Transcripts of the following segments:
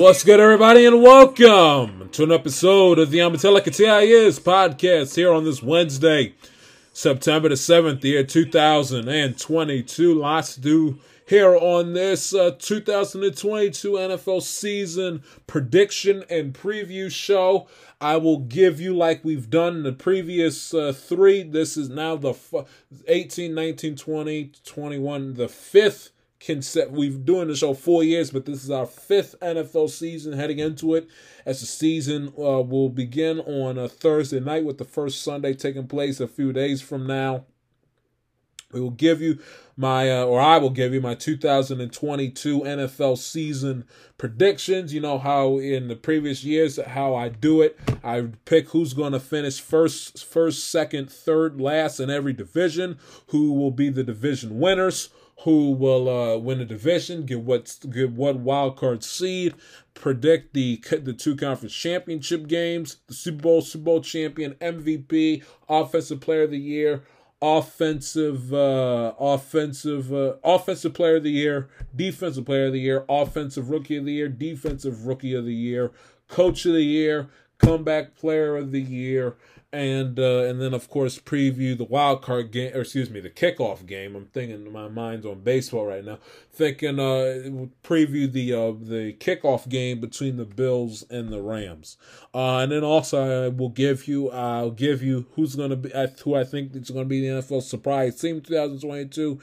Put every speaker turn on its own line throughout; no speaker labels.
What's good, everybody, and welcome to an episode of the Amatelica TIS podcast here on this Wednesday, September the 7th, the year 2022. Lots to do here on this uh, 2022 NFL season prediction and preview show. I will give you, like we've done in the previous uh, three, this is now the f- 18, 19, 20, 21, the fifth concept we've doing the show four years but this is our fifth nfl season heading into it. As the season uh, will begin on a thursday night with the first sunday taking place a few days from now. We will give you my uh, or i will give you my 2022 nfl season predictions. You know how in the previous years how i do it. I pick who's going to finish first first second third last in every division who will be the division winners who will uh, win the division, get what get what wild card seed, predict the the two conference championship games, the Super Bowl Super Bowl champion, MVP, offensive player of the year, offensive uh, offensive uh, offensive player of the year, defensive player of the year, offensive rookie of the year, defensive rookie of the year, coach of the year, comeback player of the year, and uh, and then of course preview the wild card game or excuse me the kickoff game. I'm thinking my mind's on baseball right now. Thinking uh preview the uh the kickoff game between the Bills and the Rams. Uh and then also I will give you I'll give you who's gonna be who I think is gonna be the NFL surprise team 2022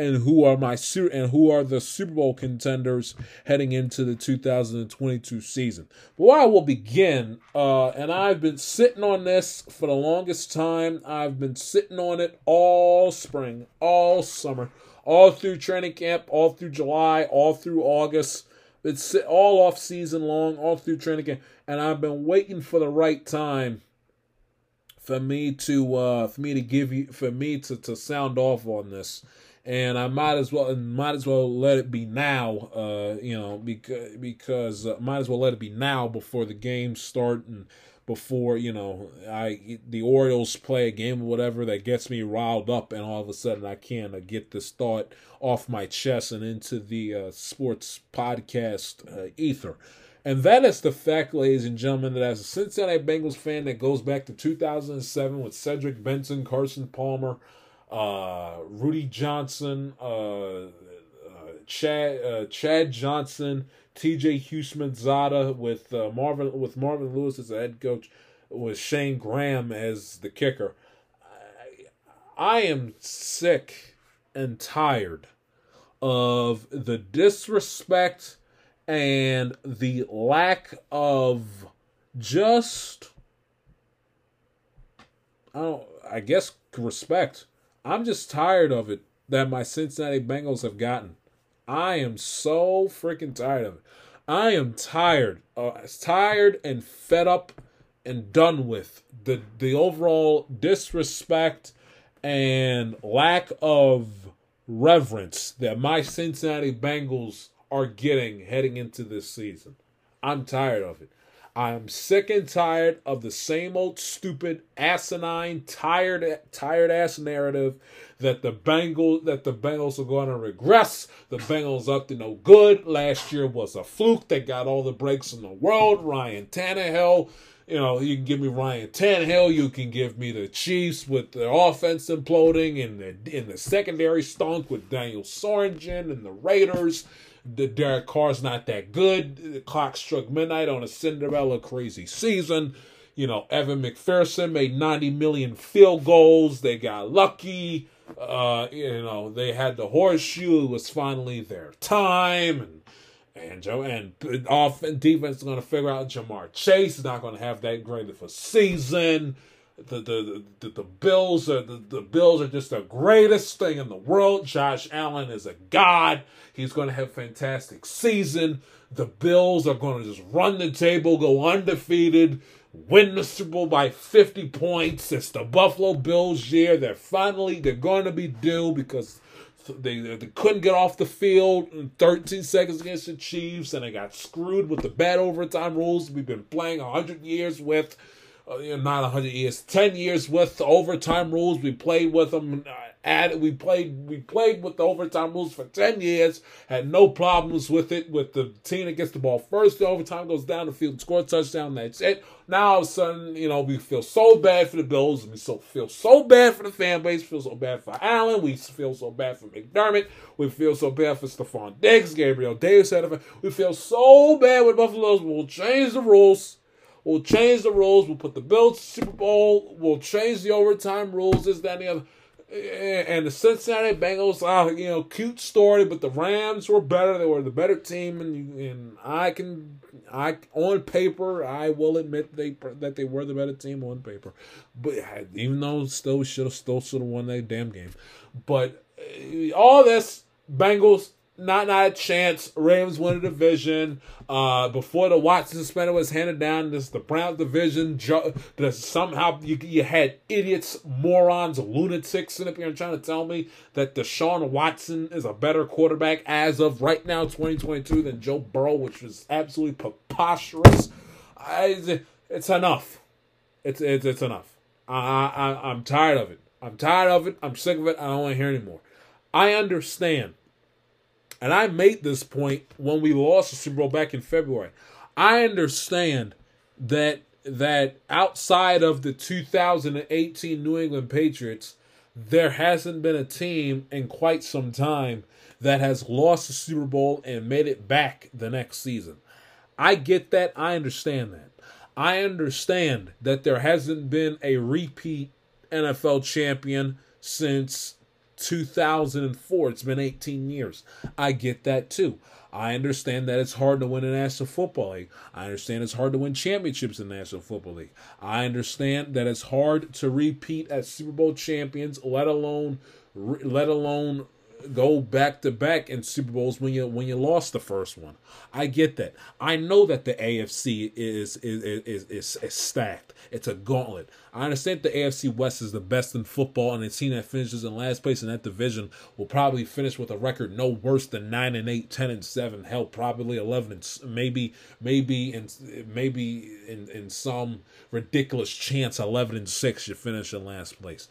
and who are my and who are the Super Bowl contenders heading into the 2022 season. But where I will begin, uh, and I've been sitting on this for the longest time. I've been sitting on it all spring, all summer, all through training camp, all through July, all through August. It's all off season long, all through training camp, and I've been waiting for the right time for me to uh, for me to give you for me to, to sound off on this and I might as well might as well let it be now. Uh, you know, because because uh, might as well let it be now before the games start and before you know I the Orioles play a game or whatever that gets me riled up, and all of a sudden I can't uh, get this thought off my chest and into the uh, sports podcast uh, ether. And that is the fact, ladies and gentlemen, that as a Cincinnati Bengals fan that goes back to 2007 with Cedric Benson, Carson Palmer, uh, Rudi Johnson, uh, uh, Chad uh, Chad Johnson, T.J. Houshmandzadeh with uh, Marvin with Marvin Lewis as the head coach, with Shane Graham as the kicker. I, I am sick and tired of the disrespect and the lack of just I don't I guess respect I'm just tired of it that my Cincinnati Bengals have gotten. I am so freaking tired of it. I am tired, uh, tired and fed up and done with the the overall disrespect and lack of reverence that my Cincinnati Bengals are getting heading into this season. I'm tired of it. I am sick and tired of the same old stupid, asinine, tired, tired ass narrative that the Bengals that the Bengals are going to regress. The Bengals up to no good. Last year was a fluke. They got all the breaks in the world. Ryan Tannehill. You know, you can give me Ryan Tannehill. You can give me the Chiefs with the offense imploding and the in the secondary stunk with Daniel Sorensen and the Raiders the Derek Carr's not that good. The clock struck midnight on a Cinderella crazy season. You know, Evan McPherson made 90 million field goals. They got lucky. Uh, you know, they had the horseshoe. It was finally their time. And and Joe and off defense is going to figure out Ja'Marr Chase is not going to have that great of a season. The the the, the Bills are the, the Bills are just the greatest thing in the world. Josh Allen is a god. He's going to have a fantastic season. The Bills are going to just run the table, go undefeated, win the Super Bowl by 50 points. It's the Buffalo Bills year. They're finally they're going to be due because They, they couldn't get off the field in 13 seconds against the Chiefs, and they got screwed with the bad overtime rules we've been playing 100 years with. Know, not 100 years, 10 years with the overtime rules. We played with them. Uh, added, we played we played with the overtime rules for 10 years. Had no problems with it. With the team that gets the ball first, the overtime goes down the field, score touchdown. That's it. Now all of a sudden, you know, we feel so bad for the Bills. We so feel so bad for the fan base. Feel so bad for Allen. We feel so bad for McDermott. We feel so bad for Stefon Diggs, Gabriel Davis. We feel so bad with Buffalo. We'll change the rules. We'll change the rules. We'll put the Bills Super Bowl. We'll change the overtime rules. This, that, the other. And the Cincinnati Bengals, uh, you know, cute story, but the Rams were better. They were the better team, and and I can, I on paper, I will admit they that they were the better team on paper. But even though still should have still should have won that damn game. But uh, all this Bengals not not a chance. Ravens win a division. Uh, before the Watson suspended was handed down, this the Browns division. the, somehow you, you had idiots, morons, lunatics sitting up here and trying to tell me that Deshaun Watson is a better quarterback as of right now, 2022, than Joe Burrow, which was absolutely preposterous. I, it's enough. It's it's it's enough. I, I I'm tired of it. I'm tired of it. I'm sick of it. I don't want to hear anymore. I understand and I made this point when we lost the Super Bowl back in February. I understand that that outside of the 2018 New England Patriots, there hasn't been a team in quite some time that has lost the Super Bowl and made it back the next season. I get that. I understand that. I understand that there hasn't been a repeat NFL champion since 2004. It's been 18 years. I get that too. I understand that it's hard to win a National Football League. I understand it's hard to win championships in the National Football League. I understand that it's hard to repeat as Super Bowl champions, let alone let alone go back to back in Super Bowls when you when you lost the first one. I get that. I know that the AFC is is is is, is stacked. It's a gauntlet. I understand the AFC West is the best in football, and a team that finishes in last place in that division will probably finish with a record no worse than nine and eight, 10 and seven, hell, probably eleven and maybe maybe and maybe in in some ridiculous chance eleven and six you finish in last place.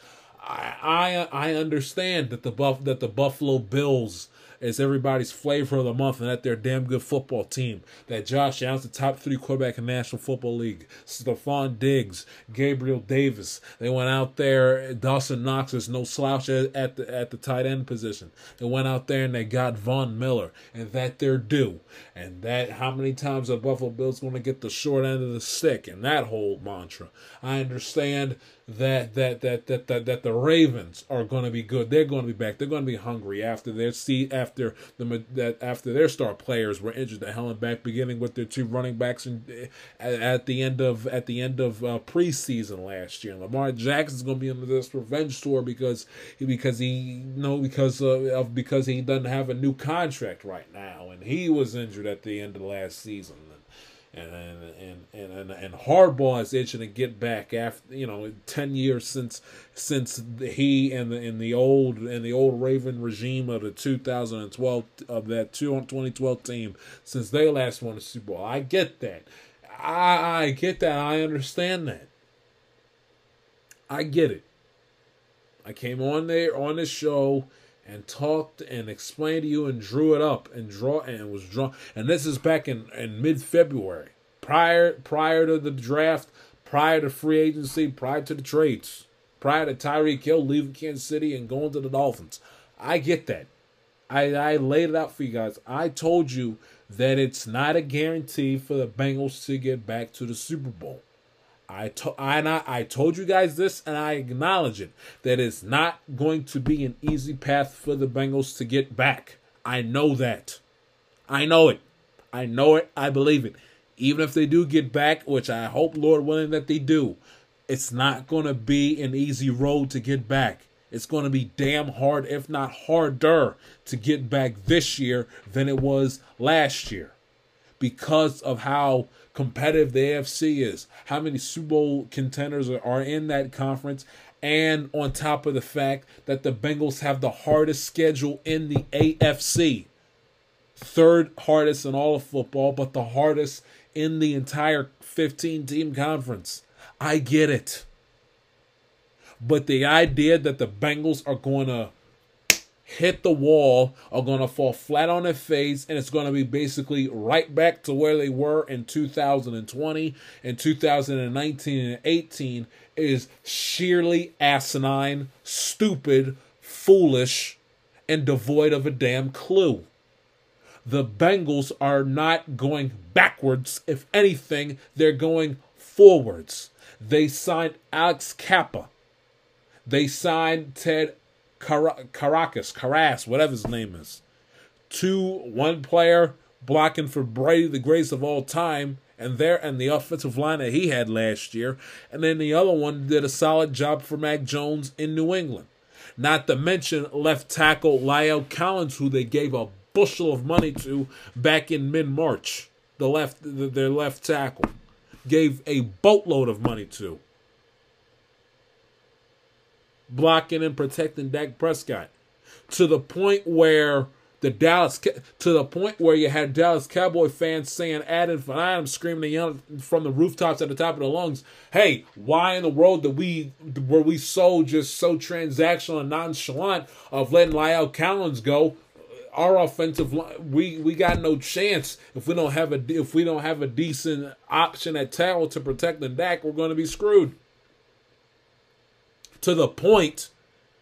I I understand that the buff that the Buffalo Bills is everybody's flavor of the month and that they're a damn good football team. That Josh Allen's the top three quarterback in the National Football League. Stefon Diggs, Gabriel Davis. They went out there. Dawson Knox is no slouch at the at the tight end position. They went out there and they got Von Miller, and that they're due. And that how many times are Buffalo Bills going to get the short end of the stick? And that whole mantra. I understand that that that that that, that the Ravens are going to be good. They're going to be back. They're going to be hungry after their see after the that after their star players were injured the hell and back, beginning with their two running backs and at, the end of at the end of uh, preseason last year. Lamar Jackson's going to be on this revenge tour because because he you know because uh, of because he doesn't have a new contract right now, and he was injured at the end of last season and and and and, and Harbaugh is itching to get back after you know ten years since since he and the in the old and the old Raven regime of the 2012 of that 2012 team since they last won the Super Bowl. I get that. I I get that. I understand that. I get it. I came on there on this show and talked and explained to you and drew it up and draw and was drawn and this is back in, in mid February. Prior prior to the draft, prior to free agency, prior to the trades, prior to Tyreek Hill leaving Kansas City and going to the Dolphins. I get that. I, I laid it out for you guys. I told you that it's not a guarantee for the Bengals to get back to the Super Bowl. I, to, I, not, I told you guys this and I acknowledge it that it's not going to be an easy path for the Bengals to get back. I know that. I know it. I know it. I believe it. Even if they do get back, which I hope, Lord willing, that they do, it's not going to be an easy road to get back. It's going to be damn hard, if not harder, to get back this year than it was last year because of how competitive the AFC is, how many Super Bowl contenders are, in that conference, and on top of the fact that the Bengals have the hardest schedule in the AFC. Third hardest in all of football, but the hardest in the entire 15 team conference. I get it. But the idea that the Bengals are going to hit the wall, are going to fall flat on their face, and it's going to be basically right back to where they were in 2020 and 2019 and 18 is sheerly asinine, stupid, foolish, and devoid of a damn clue. The Bengals are not going backwards. If anything, they're going forwards. They signed Alex Cappa. They signed Ted Car- Caracas, Karras, whatever his name is. Two, one player blocking for Brady, the greatest of all time, and there and the offensive line that he had last year, and then the other one did a solid job for Mac Jones in New England. Not to mention left tackle La'el Collins, who they gave a bushel of money to back in mid March. The left, their left tackle, gave a boatload of money to blocking and protecting Dak Prescott to the point where the Dallas to the point where you had Dallas Cowboy fans saying ad infinitum, screaming from the rooftops at the top of their lungs, "Hey, why in the world did we were we so just so transactional and nonchalant of letting Lyle Collins go? Our offensive line, we we got no chance if we don't have a if we don't have a decent option at tackle to protect the Dak, we're going to be screwed." To the point,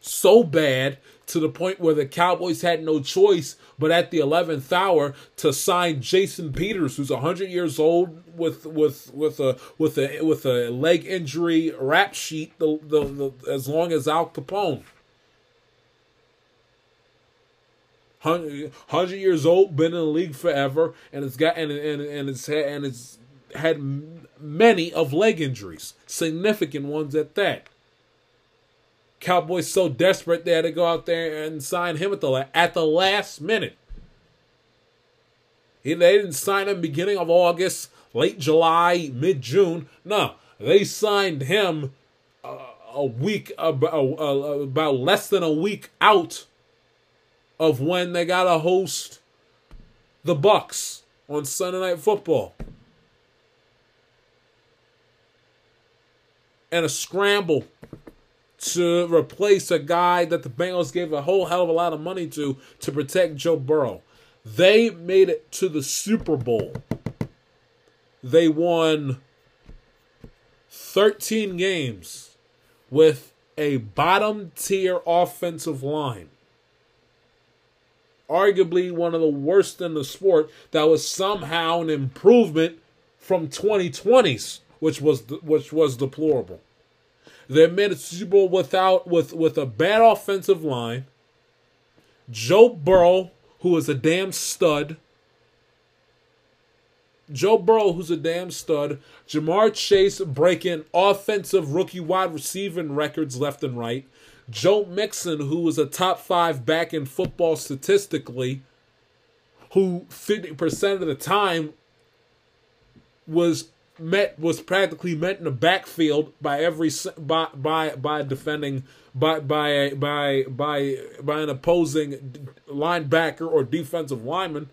so bad to the point where the Cowboys had no choice but at the 11th hour to sign Jason Peters who's 100 years old with with with a with a with a leg injury rap sheet the, the, the as long as Al Capone. 100 years old been in the league forever and it's got and and, and it's had and it's had many of leg injuries significant ones at that Cowboys so desperate they had to go out there and sign him at the at the last minute. He, they didn't sign him beginning of August, late July, mid June. No, they signed him uh, a week about, uh, about less than a week out of when they got to host the Bucks on Sunday Night Football. And a scramble to replace a guy that the Bengals gave a whole hell of a lot of money to to protect Joe Burrow. They made it to the Super Bowl. They won 13 games with a bottom tier offensive line. Arguably one of the worst in the sport that was somehow an improvement from 2020's which was which was deplorable. They made a Super Bowl without with with a bad offensive line. Joe Burrow, who is a damn stud. Joe Burrow, who's a damn stud. Ja'Marr Chase breaking offensive rookie wide receiving records left and right. Joe Mixon, who was a top five back in football statistically, who 50% of the time was met was practically met in the backfield by every by by by defending by by by by by an opposing linebacker or defensive lineman,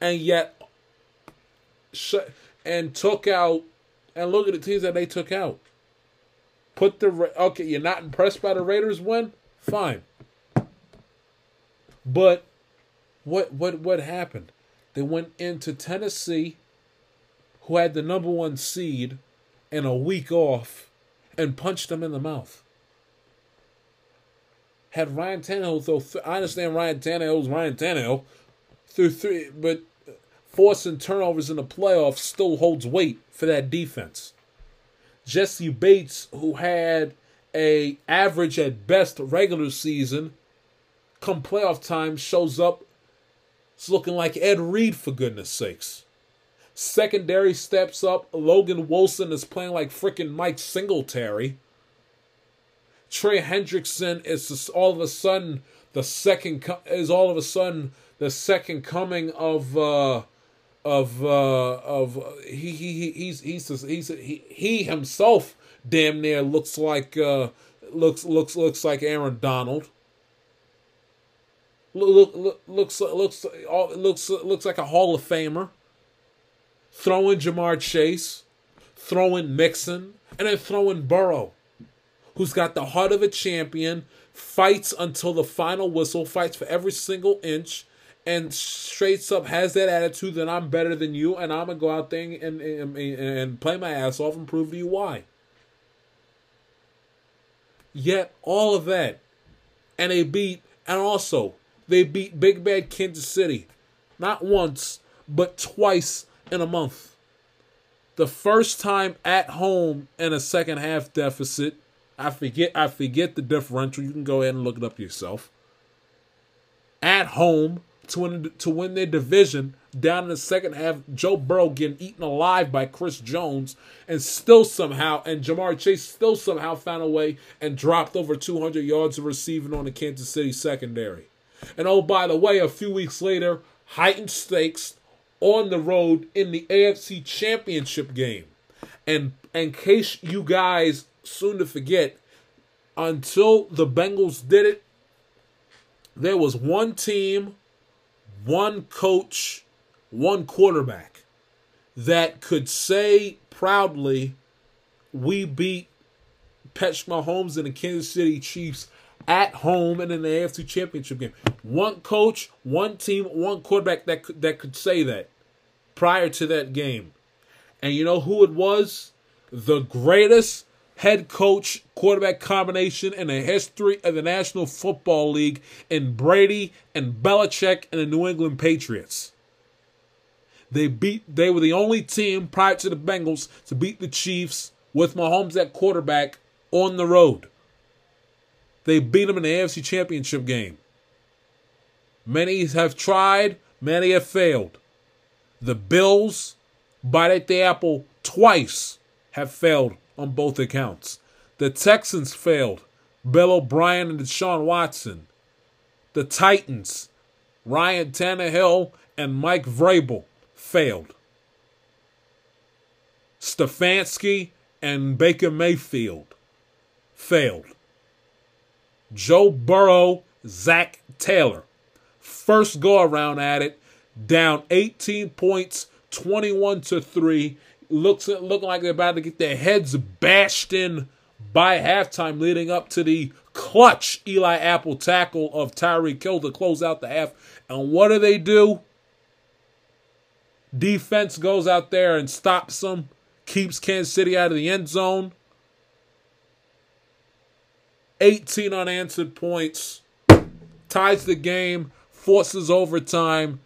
and yet, and took out, and look at the teams that they took out. Put the okay, you're not impressed by the Raiders win, fine. But what what what happened? They went into Tennessee, who had the number one seed, and a week off, and punched them in the mouth. Had Ryan Tannehill, though th- I understand Ryan Tannehill's Ryan Tannehill, through three, but forcing turnovers in the playoffs still holds weight for that defense. Jessie Bates, who had a average at best regular season, come playoff time shows up it's looking like Ed Reed, for goodness sakes. Secondary steps up. Logan Wilson is playing like freaking Mike Singletary. Trey Hendrickson is all of a sudden the second is all of a sudden the second coming of uh of uh of he he he he's he's he's he, he himself damn near looks like uh looks looks looks like Aaron Donald. Look, look, looks looks looks looks like a Hall of Famer. Throwing Ja'Marr Chase, throwing Mixon, and then throwing Burrow, who's got the heart of a champion, fights until the final whistle, fights for every single inch, and straight up has that attitude that I'm better than you, and I'm gonna go out there and and, and play my ass off and prove to you why. Yet all of that, and they beat, and also they beat Big Bad Kansas City, not once but twice in a month. The first time at home in a second half deficit. I forget I forget the differential. You can go ahead and look it up yourself. At home to win to win their division down in the second half. Joe Burrow getting eaten alive by Chris Jones, and still somehow and Ja'Marr Chase still somehow found a way and dropped over 200 yards of receiving on the Kansas City secondary. And oh, by the way, a few weeks later, heightened stakes on the road in the AFC Championship game. And in case you guys soon to forget, until the Bengals did it, there was one team, one coach, one quarterback that could say proudly, we beat Patrick Mahomes and the Kansas City Chiefs at home and in the AFC Championship game. One coach, one team, one quarterback that could, that could say that prior to that game. And you know who it was? The greatest head coach quarterback combination in the history of the National Football League in Brady and Belichick and the New England Patriots. They beat they were the only team prior to the Bengals to beat the Chiefs with Mahomes at quarterback on the road. They beat them in the AFC Championship game. Many have tried, many have failed. The Bills, bite at the apple twice, have failed on both accounts. The Texans failed. Bill O'Brien and Deshaun Watson. The Titans, Ryan Tannehill and Mike Vrabel failed. Stefanski and Baker Mayfield failed. Joe Burrow, Zac Taylor. First go around at it, down 18 points, 21 to 3. Looks looking like they're about to get their heads bashed in by halftime, leading up to the clutch Eli Apple tackle of Tyreek Hill to close out the half. And what do they do? Defense goes out there and stops them, keeps Kansas City out of the end zone. 18 unanswered points, ties the game, forces overtime.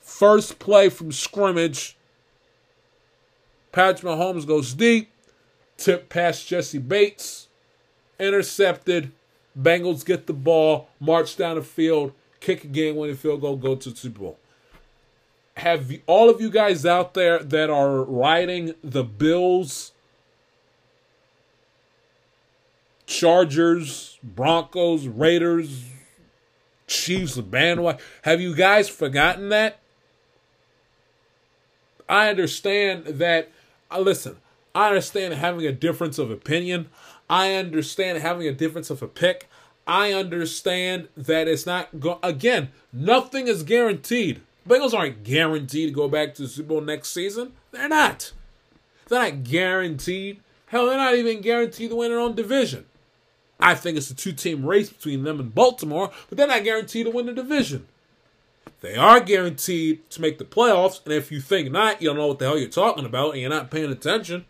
First play from scrimmage. Patrick Mahomes goes deep, tip past Jessie Bates, intercepted. Bengals get the ball, march down the field, kick a game winning field goal, go to the Super Bowl. Have all of you guys out there that are riding the Bills Chargers, Broncos, Raiders, Chiefs, bandwagon. Have you guys forgotten that? I understand that. Uh, listen, I understand having a difference of opinion. I understand having a difference of a pick. I understand that it's not again. Nothing is guaranteed. Bengals aren't guaranteed to go back to the Super Bowl next season. They're not. They're not guaranteed. Hell, they're not even guaranteed to win their own division. I think it's a two team race between them and Baltimore, but they're not guaranteed to win the division. They are guaranteed to make the playoffs, and if you think not, you don't know what the hell you're talking about and you're not paying attention.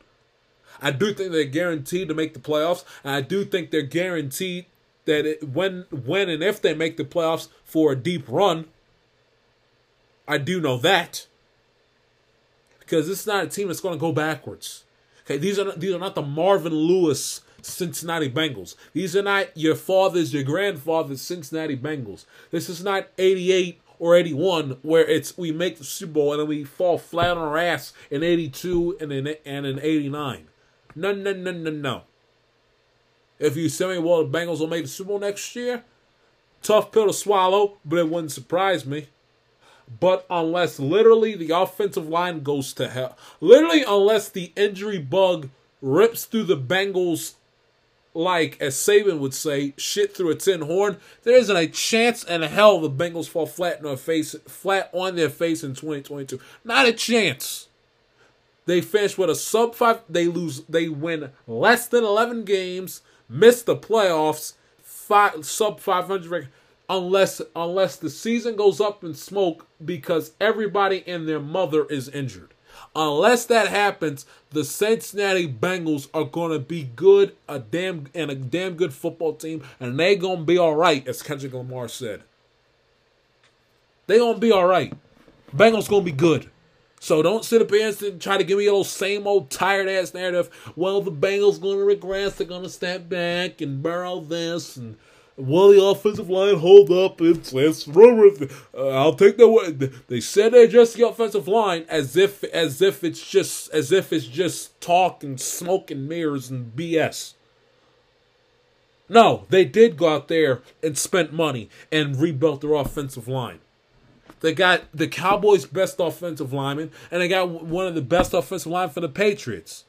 I do think they're guaranteed to make the playoffs, and I do think they're guaranteed that it, when when and if they make the playoffs for a deep run, I do know that. Because this is not a team that's going to go backwards. Okay, these are not, these are not the Marvin Lewis Cincinnati Bengals. These are not your father's, your grandfather's Cincinnati Bengals. This is not 88 or 81 where it's we make the Super Bowl and then we fall flat on our ass in 82 and in and in 89. No, no, no, no, no. If you say, well, the Bengals will make the Super Bowl next year, tough pill to swallow, but it wouldn't surprise me. But unless literally the offensive line goes to hell, literally unless the injury bug rips through the Bengals like as Saban would say, shit through a tin horn, there isn't a chance in hell the Bengals fall flat on their face, flat on their face in 2022. Not a chance. They finish with a sub five. They lose. They win less than 11 games, miss the playoffs, five, sub 500 record, unless unless the season goes up in smoke because everybody and their mother is injured. Unless that happens, the Cincinnati Bengals are gonna be good, a damn and a damn good football team, and they gonna be all right, as Kendrick Lamar said. They gonna be all right. Bengals gonna be good. So don't sit up here and try to give me those same old tired ass narrative. Well, the Bengals gonna regress, they're gonna step back and borrow this and Will the offensive line hold up? It's, it's uh, I'll take that. Way. They said they adjust the offensive line as if as if it's just as if it's just talk and smoke and mirrors and BS. No, they did go out there and spent money and rebuilt their offensive line. They got the Cowboys' best offensive lineman, and they got one of the best offensive line for the Patriots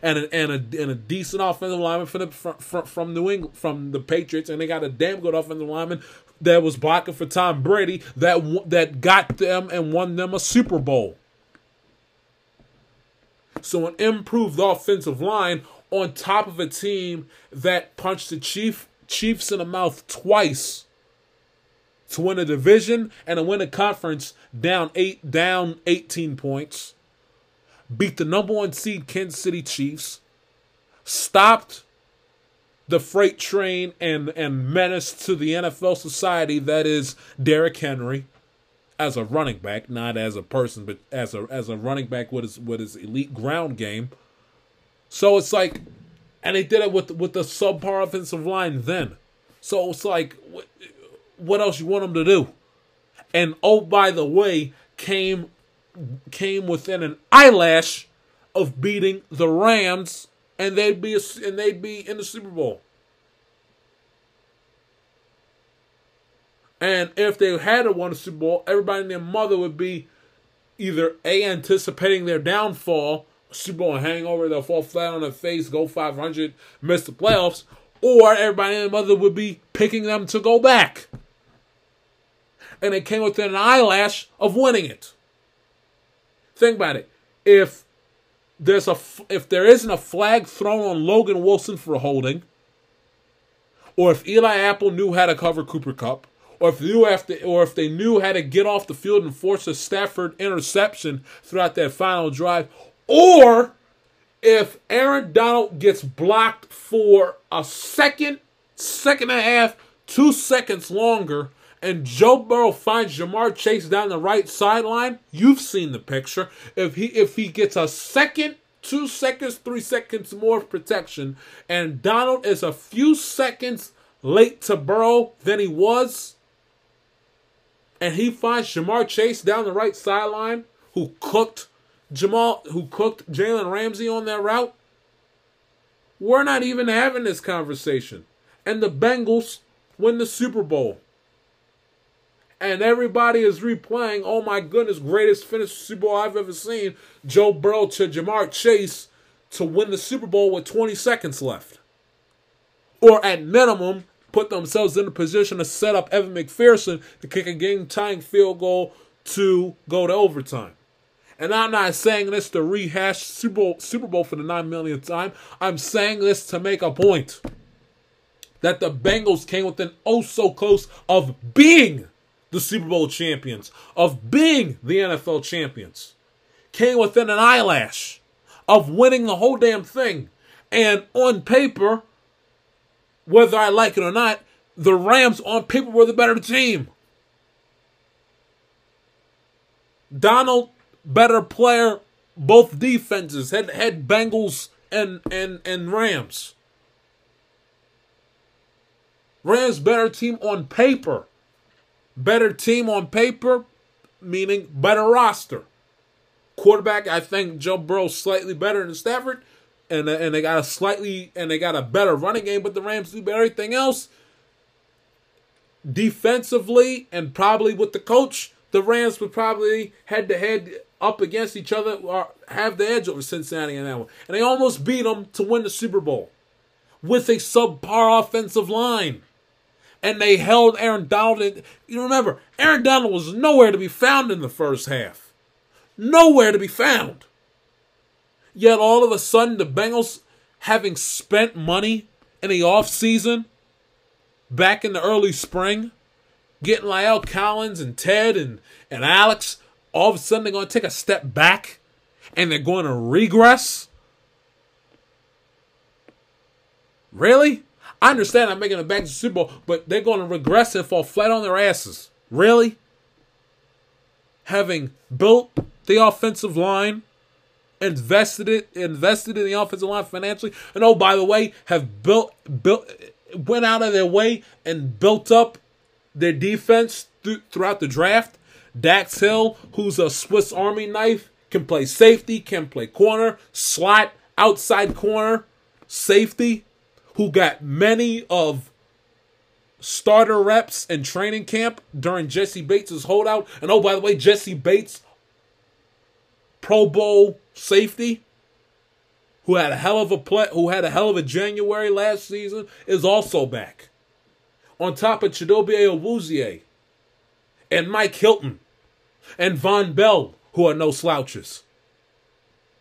and a, and a and a decent offensive lineman from the from, from New England from the Patriots, and they got a damn good offensive lineman that was blocking for Tom Brady that that got them and won them a Super Bowl. So an improved offensive line on top of a team that punched the Chief Chiefs in the mouth twice to win a division and to win a conference down eight down 18 points beat the number one seed Kansas City Chiefs, stopped the freight train and and menace to the NFL society that is Derrick Henry as a running back, not as a person, but as a as a running back with his with his elite ground game. So it's like, and they did it with with the subpar offensive line then. So it's like, what, what else you want them to do? And oh, by the way, came came within an eyelash of beating the Rams, and they'd be a, and they'd be in the Super Bowl. And if they had won a Super Bowl, everybody and their mother would be either a anticipating their downfall, Super Bowl hangover, they'll fall flat on their face, go 500, miss the playoffs, or everybody and their mother would be picking them to go back. And they came within an eyelash of winning it. Think about it. If there's a if there isn't a flag thrown on Logan Wilson for holding, or if Eli Apple knew how to cover Cooper Kupp, or if knew after, or if they knew how to get off the field and force a Stafford interception throughout that final drive, or if Aaron Donald gets blocked for a second, second and a half, two seconds longer and Joe Burrow finds Ja'Marr Chase down the right sideline, you've seen the picture. If he if he gets a second, two seconds, three seconds more protection, and Donald is a few seconds late to Burrow than he was, and he finds Ja'Marr Chase down the right sideline, who cooked Jamal, who cooked Jalen Ramsey on that route. We're not even having this conversation. And the Bengals win the Super Bowl and everybody is replaying, oh my goodness, greatest finish Super Bowl I've ever seen. Joe Burrow to Ja'Marr Chase to win the Super Bowl with 20 seconds left. Or at minimum, put themselves in a position to set up Evan McPherson to kick a game tying field goal to go to overtime. And I'm not saying this to rehash Super Bowl, Super Bowl for the 9 millionth time. I'm saying this to make a point that the Bengals came within oh so close of being the Super Bowl champions, of being the NFL champions, came within an eyelash of winning the whole damn thing. And on paper, whether I like it or not, the Rams on paper were the better team. Donald, better player, both defenses, had had Bengals and and and Rams. Rams better team on paper. Better team on paper, meaning better roster. Quarterback, I think Joe Burrow slightly better than Stafford, and uh, and they got a slightly and they got a better running game, but the Rams do everything else. Defensively and probably with the coach, the Rams would probably head to head up against each other or have the edge over Cincinnati in that one. And they almost beat them to win the Super Bowl with a subpar offensive line. And they held Aaron Donald. You remember, Aaron Donald was nowhere to be found in the first half. Nowhere to be found. Yet all of a sudden, the Bengals, having spent money in the offseason, back in the early spring, getting Lyle Collins and Ted and, and Alex, all of a sudden they're going to take a step back and they're going to regress? Really? I understand I'm making it back to the Super Bowl, but they're going to regress and fall flat on their asses. Really? Having built the offensive line, invested it, invested in the offensive line financially, and oh, by the way, have built, built, went out of their way and built up their defense th- throughout the draft. Dax Hill, who's a Swiss Army knife, can play safety, can play corner, slot, outside corner, safety, who got many of starter reps in training camp during Jessie Bates' holdout. And oh, by the way, Jessie Bates, Pro Bowl safety, who had a hell of a play, who had a hell of a January last season, is also back. On top of Chidobe Awuzie and Mike Hilton and Vonn Bell, who are no slouches,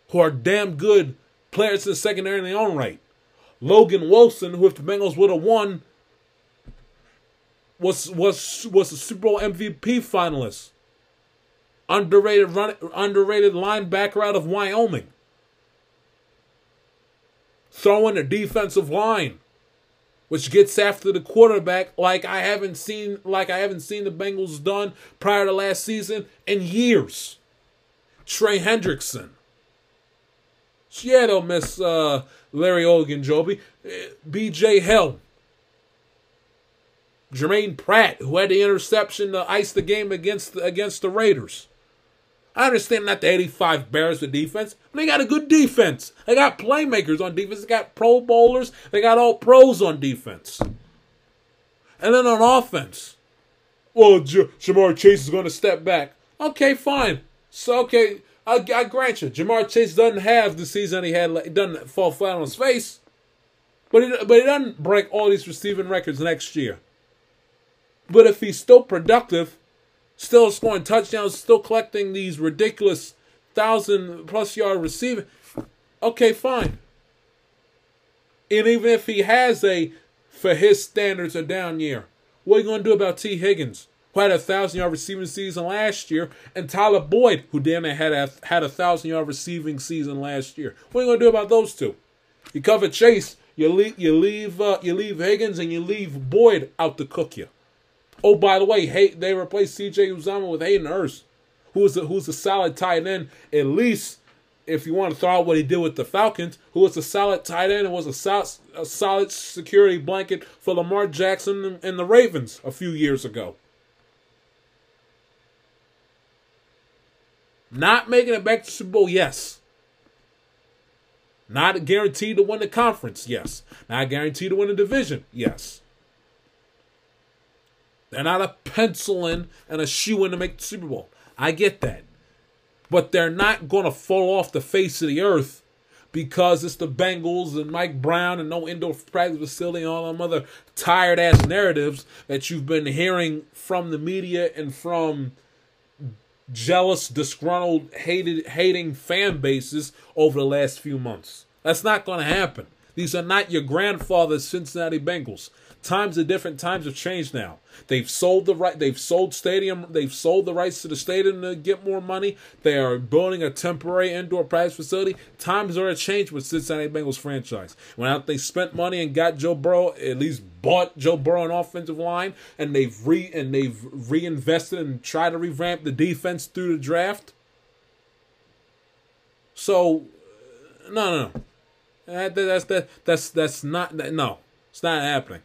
who are damn good players in the secondary in their own right. Logan Wilson, who if the Bengals would have won, was was was a Super Bowl MVP finalist. Underrated run, underrated linebacker out of Wyoming. Throwing a defensive line, which gets after the quarterback like I haven't seen like I haven't seen the Bengals done prior to last season in years. Trey Hendrickson. They'll miss uh, Larry Ogunjobi. B.J. Hill. Jermaine Pratt, who had the interception to ice the game against against the Raiders. I understand not the 85 Bears with defense, but they got a good defense. They got playmakers on defense. They got pro bowlers. They got all pros on defense. And then on offense, well, J- Ja'Marr Chase is going to step back. Okay, fine. So, okay, I, I grant you, Ja'Marr Chase doesn't have the season he had. Doesn't fall flat on his face, but he, but he doesn't break all these receiving records next year. But if he's still productive, still scoring touchdowns, still collecting these ridiculous thousand plus yard receiving, okay, fine. And even if he has a, for his standards, a down year, what are you going to do about Tee Higgins? Who had a thousand yard receiving season last year, and Tyler Boyd, who damn it had a had a thousand yard receiving season last year. What are you gonna do about those two? You cover Chase, you leave you leave uh, you leave Higgins, and you leave Boyd out to cook you. Oh, by the way, hey, they replaced C.J. Uzomah with Hayden Hurst, who's a, who's a solid tight end. At least, if you want to throw out what he did with the Falcons, who was a solid tight end and was a solid, a solid security blanket for Lamar Jackson and the Ravens a few years ago. Not making it back to the Super Bowl, yes. Not guaranteed to win the conference, yes. Not guaranteed to win the division, yes. They're not a pencil in and a shoe in to make the Super Bowl. I get that. But they're not going to fall off the face of the earth because it's the Bengals and Mike Brown and no indoor practice facility and all them other tired ass narratives that you've been hearing from the media and from jealous, disgruntled, hated, hating fan bases over the last few months. That's not going to happen. These are not your grandfather's Cincinnati Bengals. Times are different. Times have changed now. They've sold the right. They've sold stadium. They've sold the rights to the stadium to get more money. They are building a temporary indoor practice facility. Times are a change with Cincinnati Bengals franchise. When they spent money and got Joe Burrow, at least bought Joe Burrow an offensive line, and they've re and they've reinvested and tried to revamp the defense through the draft. So, no, no, no. That, that's that, that's that's not that, no. It's not happening.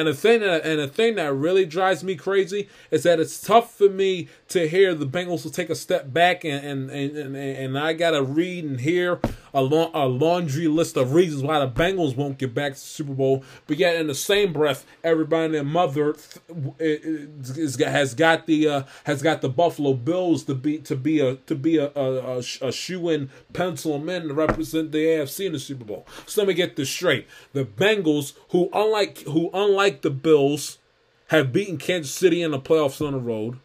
And the thing that and the thing that really drives me crazy is that it's tough for me to hear the Bengals will take a step back and and and, and, and I gotta read and hear a, la- a laundry list of reasons why the Bengals won't get back to the Super Bowl. But yet in the same breath, everybody and their mother is, has got the uh, has got the Buffalo Bills to be to be a to be a a, a, a shoe in pencil men to represent the AFC in the Super Bowl. So let me get this straight: the Bengals, who unlike who unlike the Bills, have beaten Kansas City in the playoffs on the road.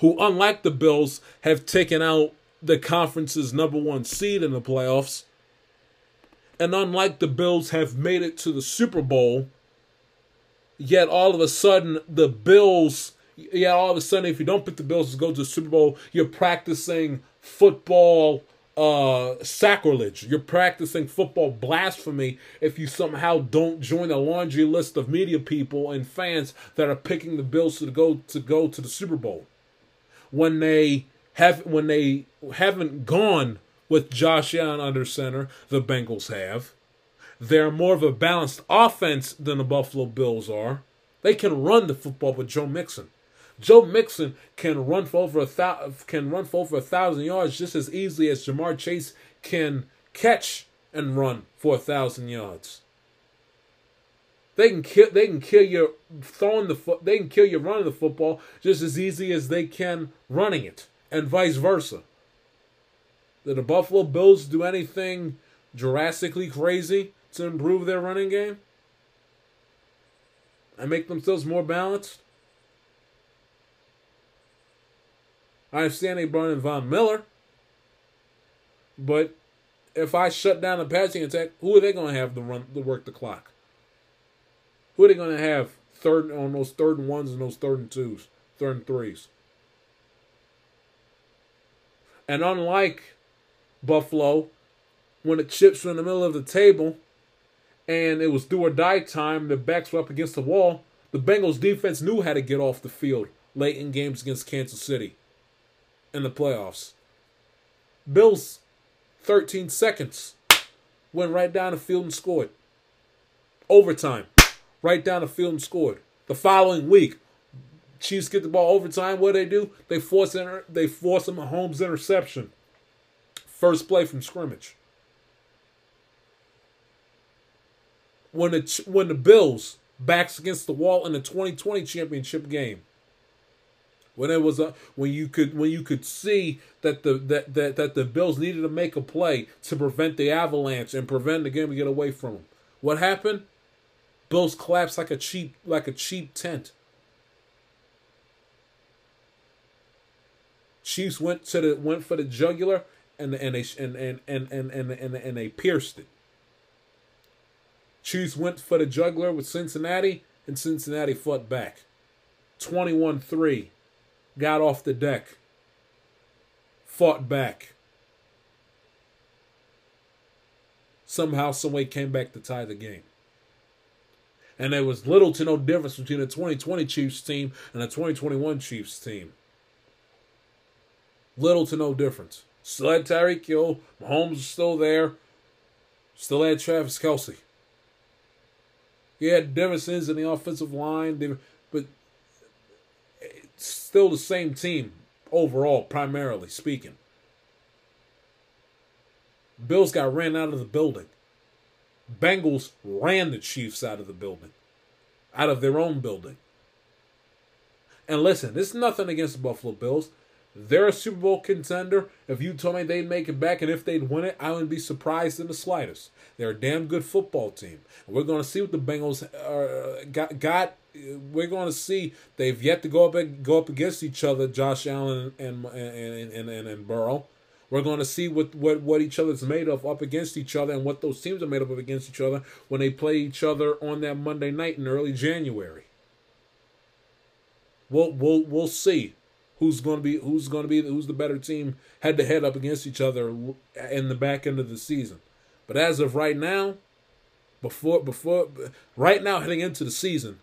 Who, unlike the Bills, have taken out the conference's number one seed in the playoffs. And unlike the Bills, have made it to the Super Bowl. Yet all of a sudden, the Bills, yeah, all of a sudden, if you don't pick the Bills to go to the Super Bowl, you're practicing football uh sacrilege. You're practicing football blasphemy if you somehow don't join the laundry list of media people and fans that are picking the Bills to go to go to the Super Bowl. When they have when they haven't gone with Josh Allen under center, the Bengals have. They're more of a balanced offense than the Buffalo Bills are. They can run the football with Joe Mixon. Joe Mixon can run for over a thou- can run for over a thousand yards just as easily as Ja'Marr Chase can catch and run for a thousand yards. They can kill. They can kill you throwing the. They can kill you running the football just as easy as they can running it, and vice versa. Did the Buffalo Bills do anything drastically crazy to improve their running game and make themselves more balanced? I understand they brought in Von Miller, but if I shut down the passing attack, who are they going to have to run to work the clock? Who are they going to have third on those third and ones and those third and twos, third and threes? And unlike Buffalo, when the chips were in the middle of the table and it was do or die time, the backs were up against the wall, the Bengals defense knew how to get off the field late in games against Kansas City in the playoffs. Bills, 13 seconds, went right down the field and scored. Overtime, right down the field and scored. The following week, Chiefs get the ball overtime. What do they do? They force inter- they force a Holmes interception. First play from scrimmage. When the when the Bills backs against the wall in the 2020 championship game, when it was a when you could when you could see that the that, that that the Bills needed to make a play to prevent the avalanche and prevent the game to get away from them. What happened? Bills collapsed like a cheap like a cheap tent. Chiefs went to the went for the jugular and and they and and and and and, and, and they pierced it. Chiefs went for the jugular with Cincinnati and Cincinnati fought back. 21-3 got off the deck, fought back. Somehow, someway came back to tie the game. And there was little to no difference between the 2020 Chiefs team and the 2021 Chiefs team. Little to no difference. Still had Tyreek Hill. Mahomes is still there. Still had Travis Kelce. He had differences in the offensive line, but it's still the same team overall, primarily speaking. Bills got ran out of the building. Bengals ran the Chiefs out of the building, out of their own building. And listen, it's nothing against the Buffalo Bills. They're a Super Bowl contender. If you told me they'd make it back and if they'd win it, I wouldn't be surprised in the slightest. They're a damn good football team. And we're going to see what the Bengals uh, got. got we're going to see they've yet to go up go up against each other, Josh Allen and and and, and, and Burrow. We're going to see what, what, what each other's made of up against each other and what those teams are made up of against each other when they play each other on that Monday night in early January. We'll we'll we'll see who's going to be who's going to be who's the better team head to head up against each other in the back end of the season. But as of right now, before before right now heading into the season,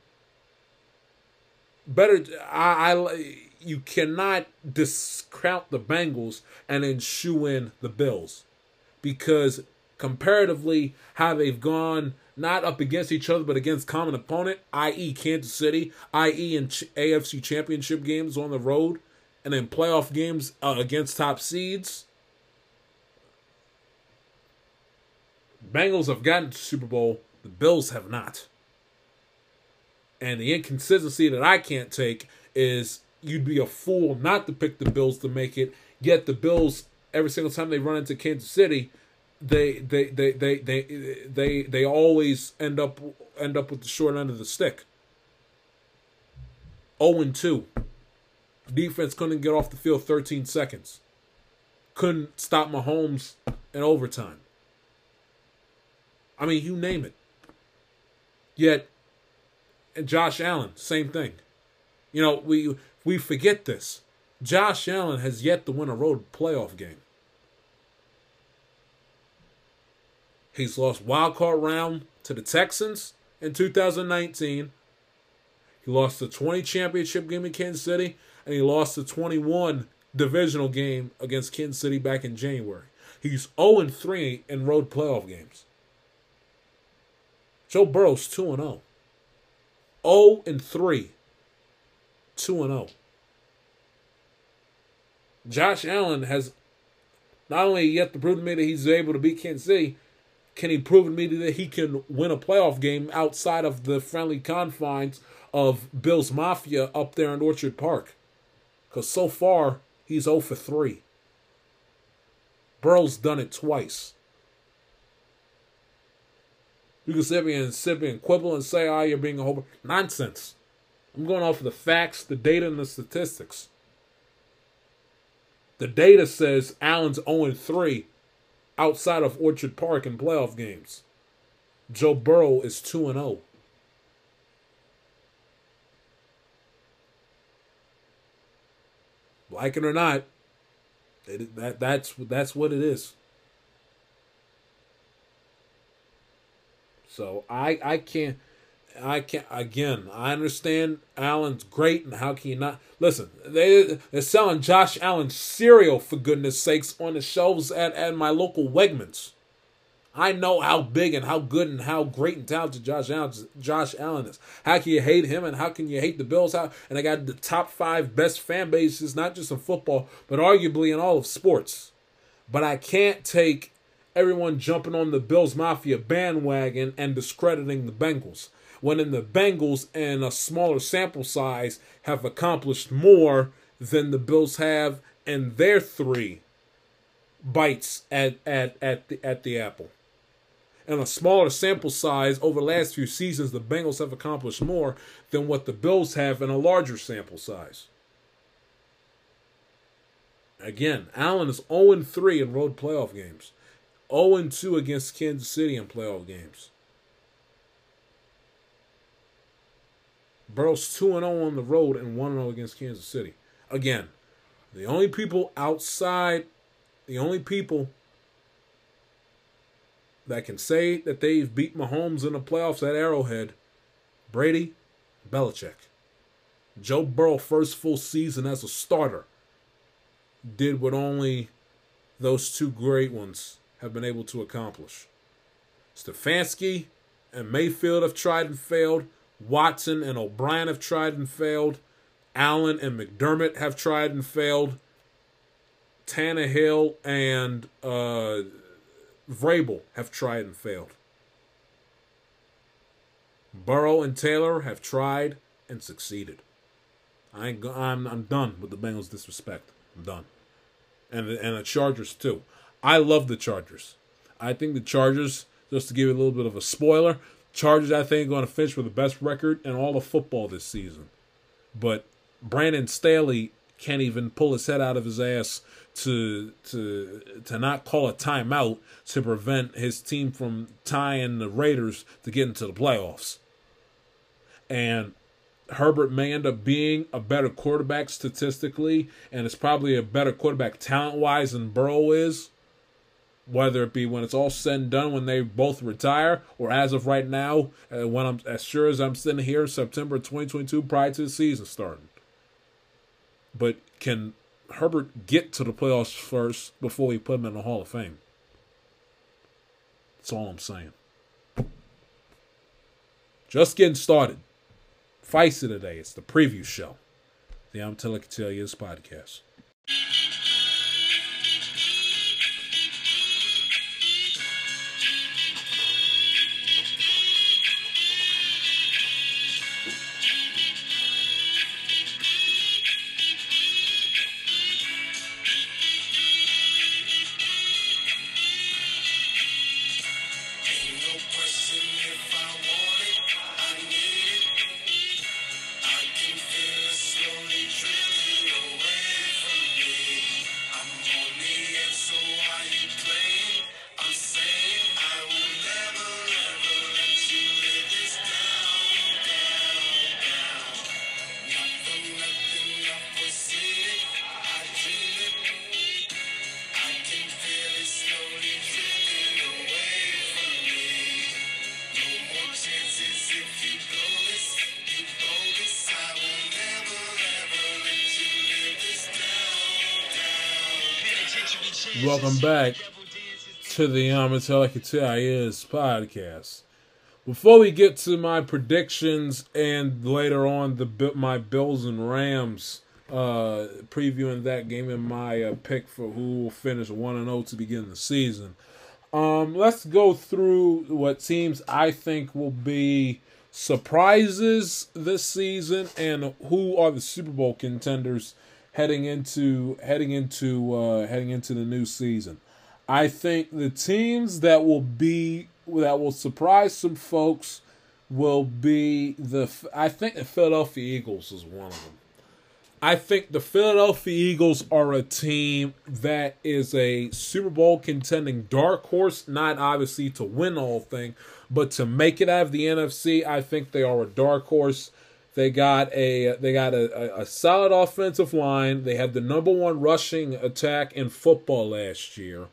better I, I you cannot discount the Bengals and then shoe in the Bills because comparatively how they've gone not up against each other but against common opponent, i.e. Kansas City, i.e. in AFC Championship games on the road, and then playoff games uh, against top seeds. Bengals have gotten to Super Bowl, the Bills have not. And the inconsistency that I can't take is you'd be a fool not to pick the Bills to make it. Yet the Bills, every single time they run into Kansas City, they they they they they they, they always end up end up with the short end of the stick. 0 and 2. Defense couldn't get off the field 13 seconds. Couldn't stop Mahomes in overtime. I mean, you name it. Yet, and Josh Allen, same thing. You know, we we forget this. Josh Allen has yet to win a road playoff game. He's lost wild card round to the Texans in 2019. He lost the 20 championship game in Kansas City, and he lost the 21 divisional game against Kansas City back in January. He's 0 3 in road playoff games. Joe Burrow's 2 0. 0 and 3. 2 and 0. Josh Allen has not only yet to prove to me that he's able to beat Kansas City, can he prove to me that he can win a playoff game outside of the friendly confines of Bills Mafia up there in Orchard Park? Because so far, he's 0 for 3. Burrow's done it twice. You can sit here and sit here and quibble and say, oh, you're being a whole nonsense. I'm going off of the facts, the data, and the statistics. The data says Allen's 0 3 outside of Orchard Park in playoff games. Joe Burrow is 2 0. Like it or not, it, that that's that's what it is. So I I can't I can't again. I understand Allen's great, and how can you not listen? They they're selling Josh Allen cereal for goodness sakes on the shelves at at my local Wegmans. I know how big and how good and how great and talented Josh Allen, Josh Allen is. How can you hate him and how can you hate the Bills? How and I got the top five best fan bases, not just in football, but arguably in all of sports. But I can't take everyone jumping on the Bills Mafia bandwagon and discrediting the Bengals. When in the Bengals and a smaller sample size have accomplished more than the Bills have in their three bites at at at the at the apple. And a smaller sample size over the last few seasons, the Bengals have accomplished more than what the Bills have in a larger sample size. Again, Allen is 0 3 in road playoff games. 0 2 against Kansas City in playoff games. Burrow's 2 0 on the road and 1 0 against Kansas City. Again, the only people outside, the only people that can say that they've beat Mahomes in the playoffs at Arrowhead, Brady, Belichick. Joe Burrow, first full season as a starter, did what only those two great ones have been able to accomplish. Stefanski and Mayfield have tried and failed. Watson and O'Brien have tried and failed. Allen and McDermott have tried and failed. Tannehill and uh, Vrabel have tried and failed. Burrow and Taylor have tried and succeeded. I ain't, I'm I'm done with the Bengals disrespect. I'm done, and the, and the Chargers too. I love the Chargers. I think the Chargers, just to give you a little bit of a spoiler, Chargers I think are going to finish with the best record in all of football this season. But Brandon Staley can't even pull his head out of his ass to to to not call a timeout to prevent his team from tying the Raiders to get into the playoffs. And Herbert may end up being a better quarterback statistically, and it's probably a better quarterback talent wise than Burrow is. Whether it be when it's all said and done, when they both retire, or as of right now, uh, when I'm as sure as I'm sitting here, September 2022, prior to the season starting. But can Herbert get to the playoffs first before we put him in the Hall of Fame? That's all I'm saying. Just getting started. Feisty today. It's the preview show. The I'm Telling Tell podcast. Welcome back to the Amatelicatillas podcast. Before we get to my predictions and later on the my Bills and Rams uh, previewing that game and my uh, pick for who will finish one and zero to begin the season, um, let's go through what teams I think will be surprises this season and who are the Super Bowl contenders heading into heading into uh, heading into the new season. I think the teams that will be that will surprise some folks will be the I think the Philadelphia Eagles is one of them. I think the Philadelphia Eagles are a team that is a Super Bowl contending dark horse, not obviously to win whole thing, but to make it out of the NFC. I think they are a dark horse. They got a they got a, a, solid offensive line. They had the number one rushing attack in football last year.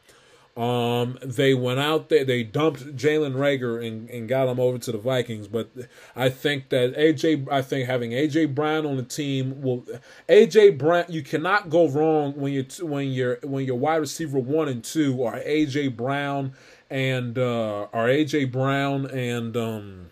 Um, they went out there, they dumped Jalen Reagor and, and got him over to the Vikings. But I think that AJ, I think having AJ Brown on the team will AJ Brown. You cannot go wrong when you when you're when your wide receiver one and two are AJ Brown and uh, are AJ Brown and um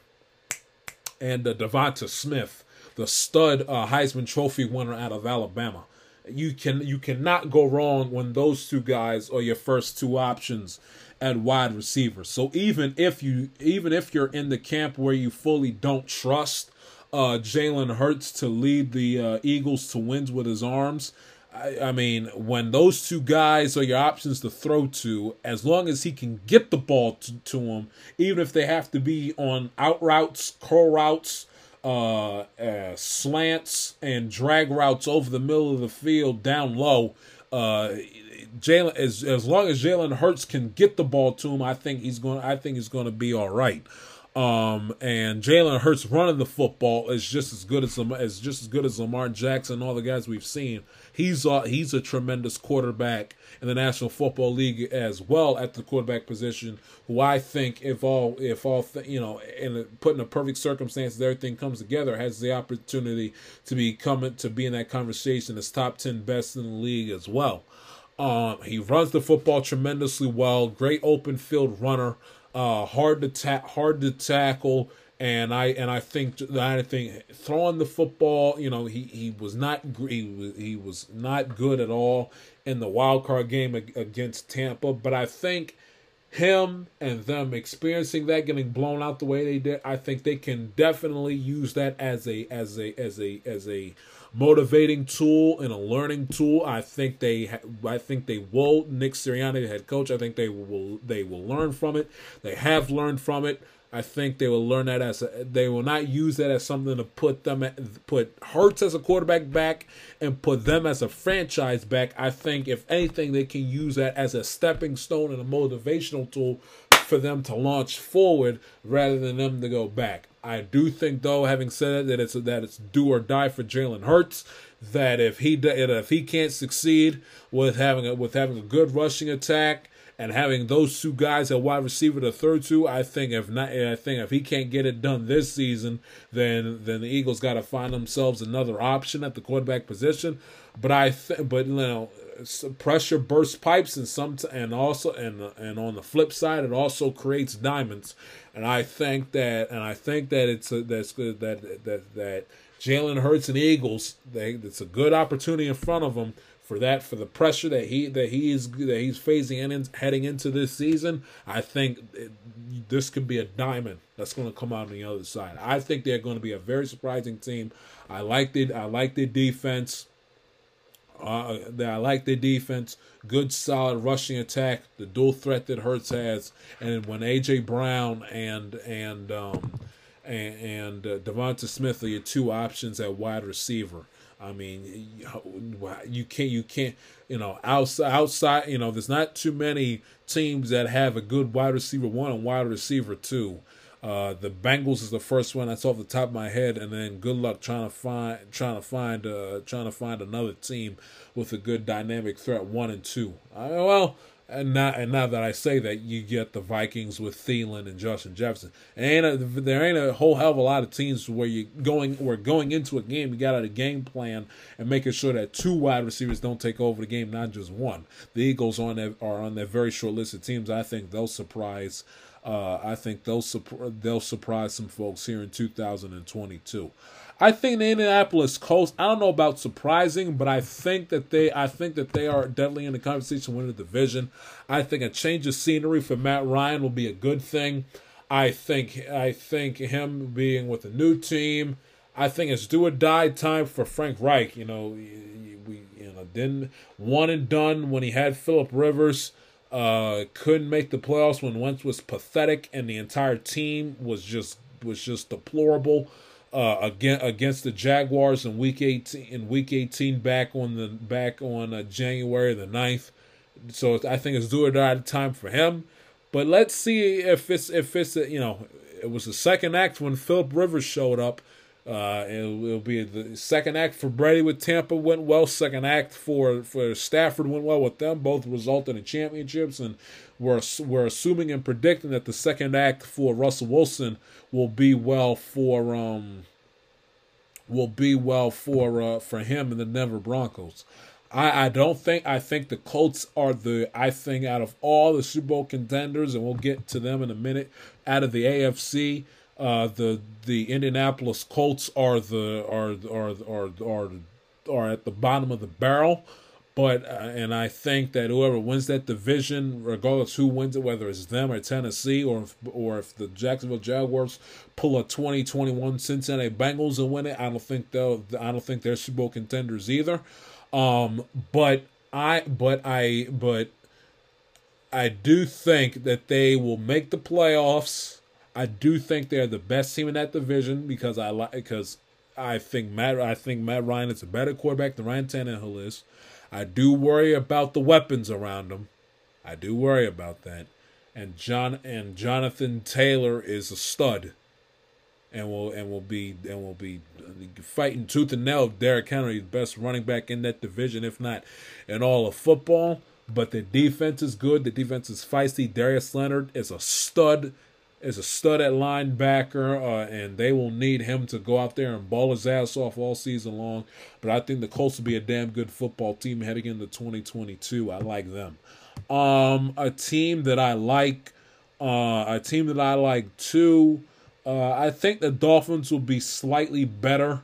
and uh, DeVonta Smith, the stud uh, Heisman Trophy winner out of Alabama you can you cannot go wrong when those two guys are your first two options at wide receiver. So even if you even if you're in the camp where you fully don't trust uh, Jalen Hurts to lead the uh, Eagles to wins with his arms, I, I mean when those two guys are your options to throw to, as long as he can get the ball to, to him, even if they have to be on out routes, curl routes uh, uh, slants and drag routes over the middle of the field down low. Uh, Jalen, as as long as Jalen Hurts can get the ball to him, I think he's going. I think he's going to be all right. Um, and Jalen Hurts running the football is just as good as as just as good as Lamar Jackson and all the guys we've seen. He's uh, he's a tremendous quarterback in the National Football League as well at the quarterback position. Who I think if all if all th- you know in put in a perfect circumstances, everything comes together, has the opportunity to be coming to be in that conversation as top ten best in the league as well. Um, he runs the football tremendously well. Great open field runner. Uh, hard to ta- hard to tackle, and I and I think I think throwing the football, you know, he, he was not he was, he was not good at all in the wild card game against Tampa. But I think him and them experiencing that, getting blown out the way they did, I think they can definitely use that as a as a as a as a motivating tool and a learning tool. I think they, I think they will. Nick Sirianni, the head coach, I think they will, they will learn from it. They have learned from it. I think they will learn that as a, they will not use that as something to put them at, put Hurts as a quarterback back and put them as a franchise back. I think if anything, they can use that as a stepping stone and a motivational tool for them to launch forward rather than them to go back. I do think, though, having said that, it's that it's do or die for Jalen Hurts. That if he if he can't succeed with having a with having a good rushing attack and having those two guys at wide receiver, the third two, I think if not, I think if he can't get it done this season, then then the Eagles got to find themselves another option at the quarterback position. but I th- but you know pressure bursts pipes and some and also and and on the flip side it also creates diamonds. And I think that and I think that it's a, that's good that that that Jalen Hurts and Eagles they it's a good opportunity in front of them for that for the pressure that he that he is that he's facing and heading into this season. I think it, this could be a diamond that's going to come out on the other side. I think they're going to be a very surprising team. I like it I like their defense uh, I like their defense. Good, solid rushing attack. The dual threat that Hurts has, and when AJ Brown and and um, and, and uh, DeVonta Smith are your two options at wide receiver. I mean, you can't you can't you know outside outside you know there's not too many teams that have a good wide receiver one and wide receiver two. Uh, the Bengals is the first one that's off the top of my head, and then good luck trying to find trying to find uh, trying to find another team with a good dynamic threat one and two. Well, and now and now that I say that, you get the Vikings with Thielen and Justin Jefferson. And ain't there ain't a whole hell of a lot of teams where you going where going into a game you got a game plan and making sure that two wide receivers don't take over the game, not just one. The Eagles on are on that very short list of teams. I think they'll surprise uh, I think they'll they'll surprise some folks here in 2022. I think the Indianapolis Colts. I don't know about surprising, but I think that they. I think that they are definitely in the conversation winning the division. I think a change of scenery for Matt Ryan will be a good thing. I think. I think him being with a new team. I think it's do or die time for Frank Reich. You know, we you know didn't one and done when he had Philip Rivers. Uh, couldn't make the playoffs when Wentz was pathetic and the entire team was just was just deplorable. Uh, again against the Jaguars in week 18 in week 18 back on the back on uh, January the 9th. So I think it's do or die time for him. But let's see if it's if it's a, you know it was the second act when Philip Rivers showed up uh, it'll, it'll, be the second act for Brady with Tampa went well. Second act for for Stafford went well with them. Both resulted in championships, and we're we're assuming and predicting that the second act for Russell Wilson will be well for um will be well for uh, for him and the Denver Broncos. I, I don't think I think the Colts are the I think out of all the Super Bowl contenders, and we'll get to them in a minute. Out of the AFC, uh, the the Indianapolis Colts are the are are are are are at the bottom of the barrel. But uh, and I think that whoever wins that division, regardless who wins it, whether it's them or Tennessee, or if, or if the Jacksonville Jaguars pull a 2021 Cincinnati Bengals and win it, I don't think they'll I don't think they're Super Bowl contenders either. Um, but I but I but I do think that they will make the playoffs I do think they're the best team in that division because I like because I think Matt I think Matt Ryan is a better quarterback than Ryan Tannehill is. I do worry about the weapons around him. I do worry about that. And John and Jonathan Taylor is a stud. And will and will be and will be fighting tooth and nail. Derrick Henry, best running back in that division, if not in all of football. But the defense is good. The defense is feisty. Darius Leonard is a stud is a stud at linebacker, uh, and they will need him to go out there and ball his ass off all season long. But I think the Colts will be a damn good football team heading into 2022. I like them. Um, a team that I like, uh, a team that I like too. Uh, I think the Dolphins will be slightly better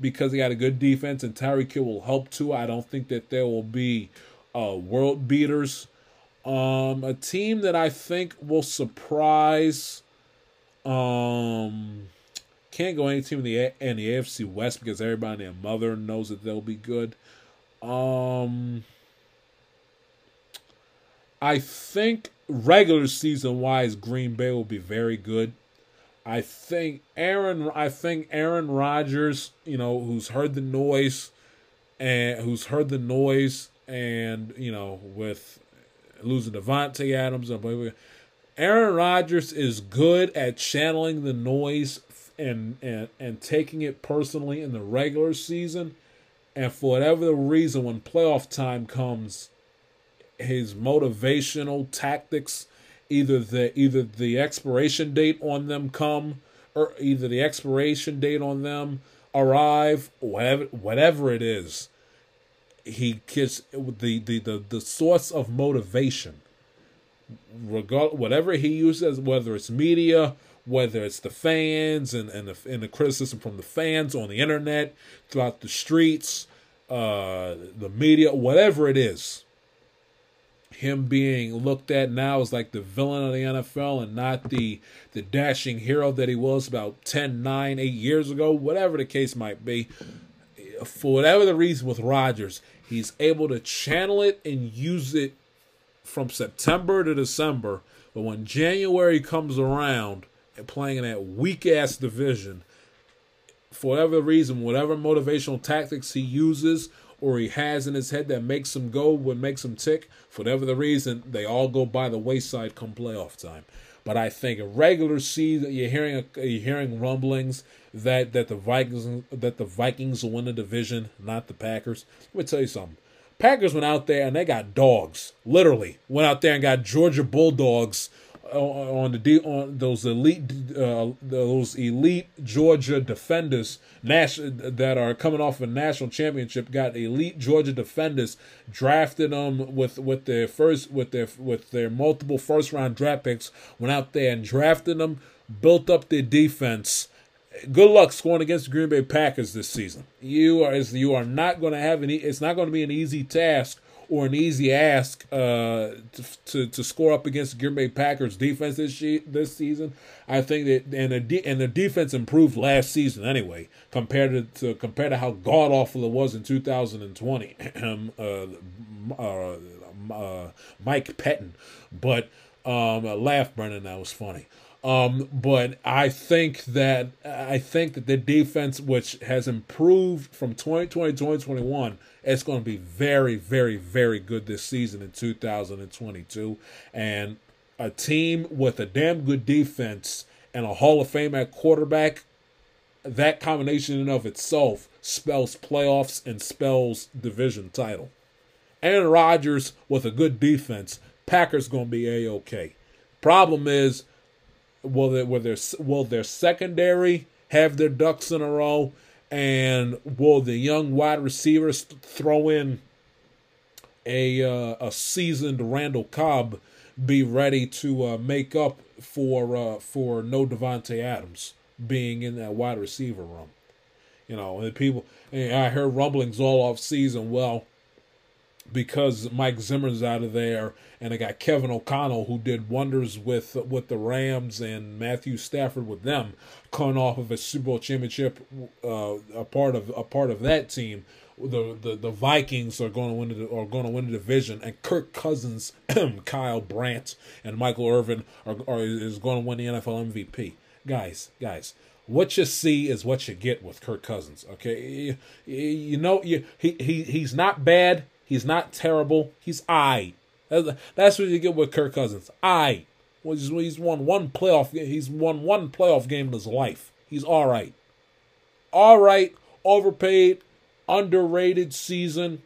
because they got a good defense, and Tyreek Hill will help too. I don't think that there will be uh, world beaters. Um, a team that I think will surprise. Um, can't go any team in the in the AFC West because everybody and their mother knows that they'll be good. Um, I think regular season wise, Green Bay will be very good. I think Aaron. I think Aaron Rodgers. You know, who's heard the noise, and who's heard the noise, and you know, with losing Davante Adams. And Aaron Rodgers is good at channeling the noise and, and and taking it personally in the regular season, and for whatever the reason, when playoff time comes, his motivational tactics, either the either the expiration date on them come, or either the expiration date on them arrive, whatever whatever it is, he gets the the the, the source of motivation regard whatever he uses, whether it's media, whether it's the fans and and the, and the criticism from the fans on the internet, throughout the streets, uh, the media, whatever it is. Him being looked at now as like the villain of the NFL and not the the dashing hero that he was about 10, 9, 8 years ago, whatever the case might be. For whatever the reason with Rodgers, he's able to channel it and use it from September to December. But when January comes around and playing in that weak ass division, for whatever reason, whatever motivational tactics he uses or he has in his head that makes him go, what makes him tick, for whatever the reason, they all go by the wayside come playoff time. But I think a regular season, you're hearing you're hearing rumblings that that the Vikings that the Vikings will win the division, not the Packers. Let me tell you something. Packers went out there and they got dogs. Literally went out there and got Georgia Bulldogs on the on those elite uh, those elite Georgia defenders national that are coming off a national championship got elite Georgia defenders drafted them with with their first with their with their multiple first round draft picks went out there and drafted them built up their defense. Good luck scoring against the Green Bay Packers this season. You are you are not going to have any it's not going to be an easy task or an easy ask uh, to, to, to score up against the Green Bay Packers defense this she, this season. I think that and the de- and the defense improved last season anyway compared to, to compared to how god awful it was in 2020. um, uh, uh, uh, Mike Pettine, but um, laugh, Brennan. That was funny. Um, but I think that I think that the defense, which has improved from 2020 2021, it's going to be very, very, very good this season in 2022. And a team with a damn good defense and a Hall of Fame at quarterback, that combination in of itself spells playoffs and spells division title. Aaron Rodgers with a good defense, Packers going to be a okay. Problem is will their will their will their secondary have their ducks in a row, and will the young wide receivers throw in a uh, a seasoned Randall Cobb be ready to uh, make up for uh, for no Davante Adams being in that wide receiver room? You know, and people. And I heard rumblings all off season. Well, because Mike Zimmer's out of there, and I got Kevin O'Connell who did wonders with with the Rams and Matthew Stafford with them, coming off of a Super Bowl championship, uh, a part of a part of that team. The, the the Vikings are going to win the, are going to win the division, and Kirk Cousins, Kyle Brandt, and Michael Irvin are, are is going to win the NFL MVP. Guys, guys, what you see is what you get with Kirk Cousins. Okay, you, you know you, he he he's not bad. He's not terrible. He's I. That's what you get with Kirk Cousins. I. He's won one playoff. He's won one playoff game in his life. He's all right. All right. Overpaid, underrated season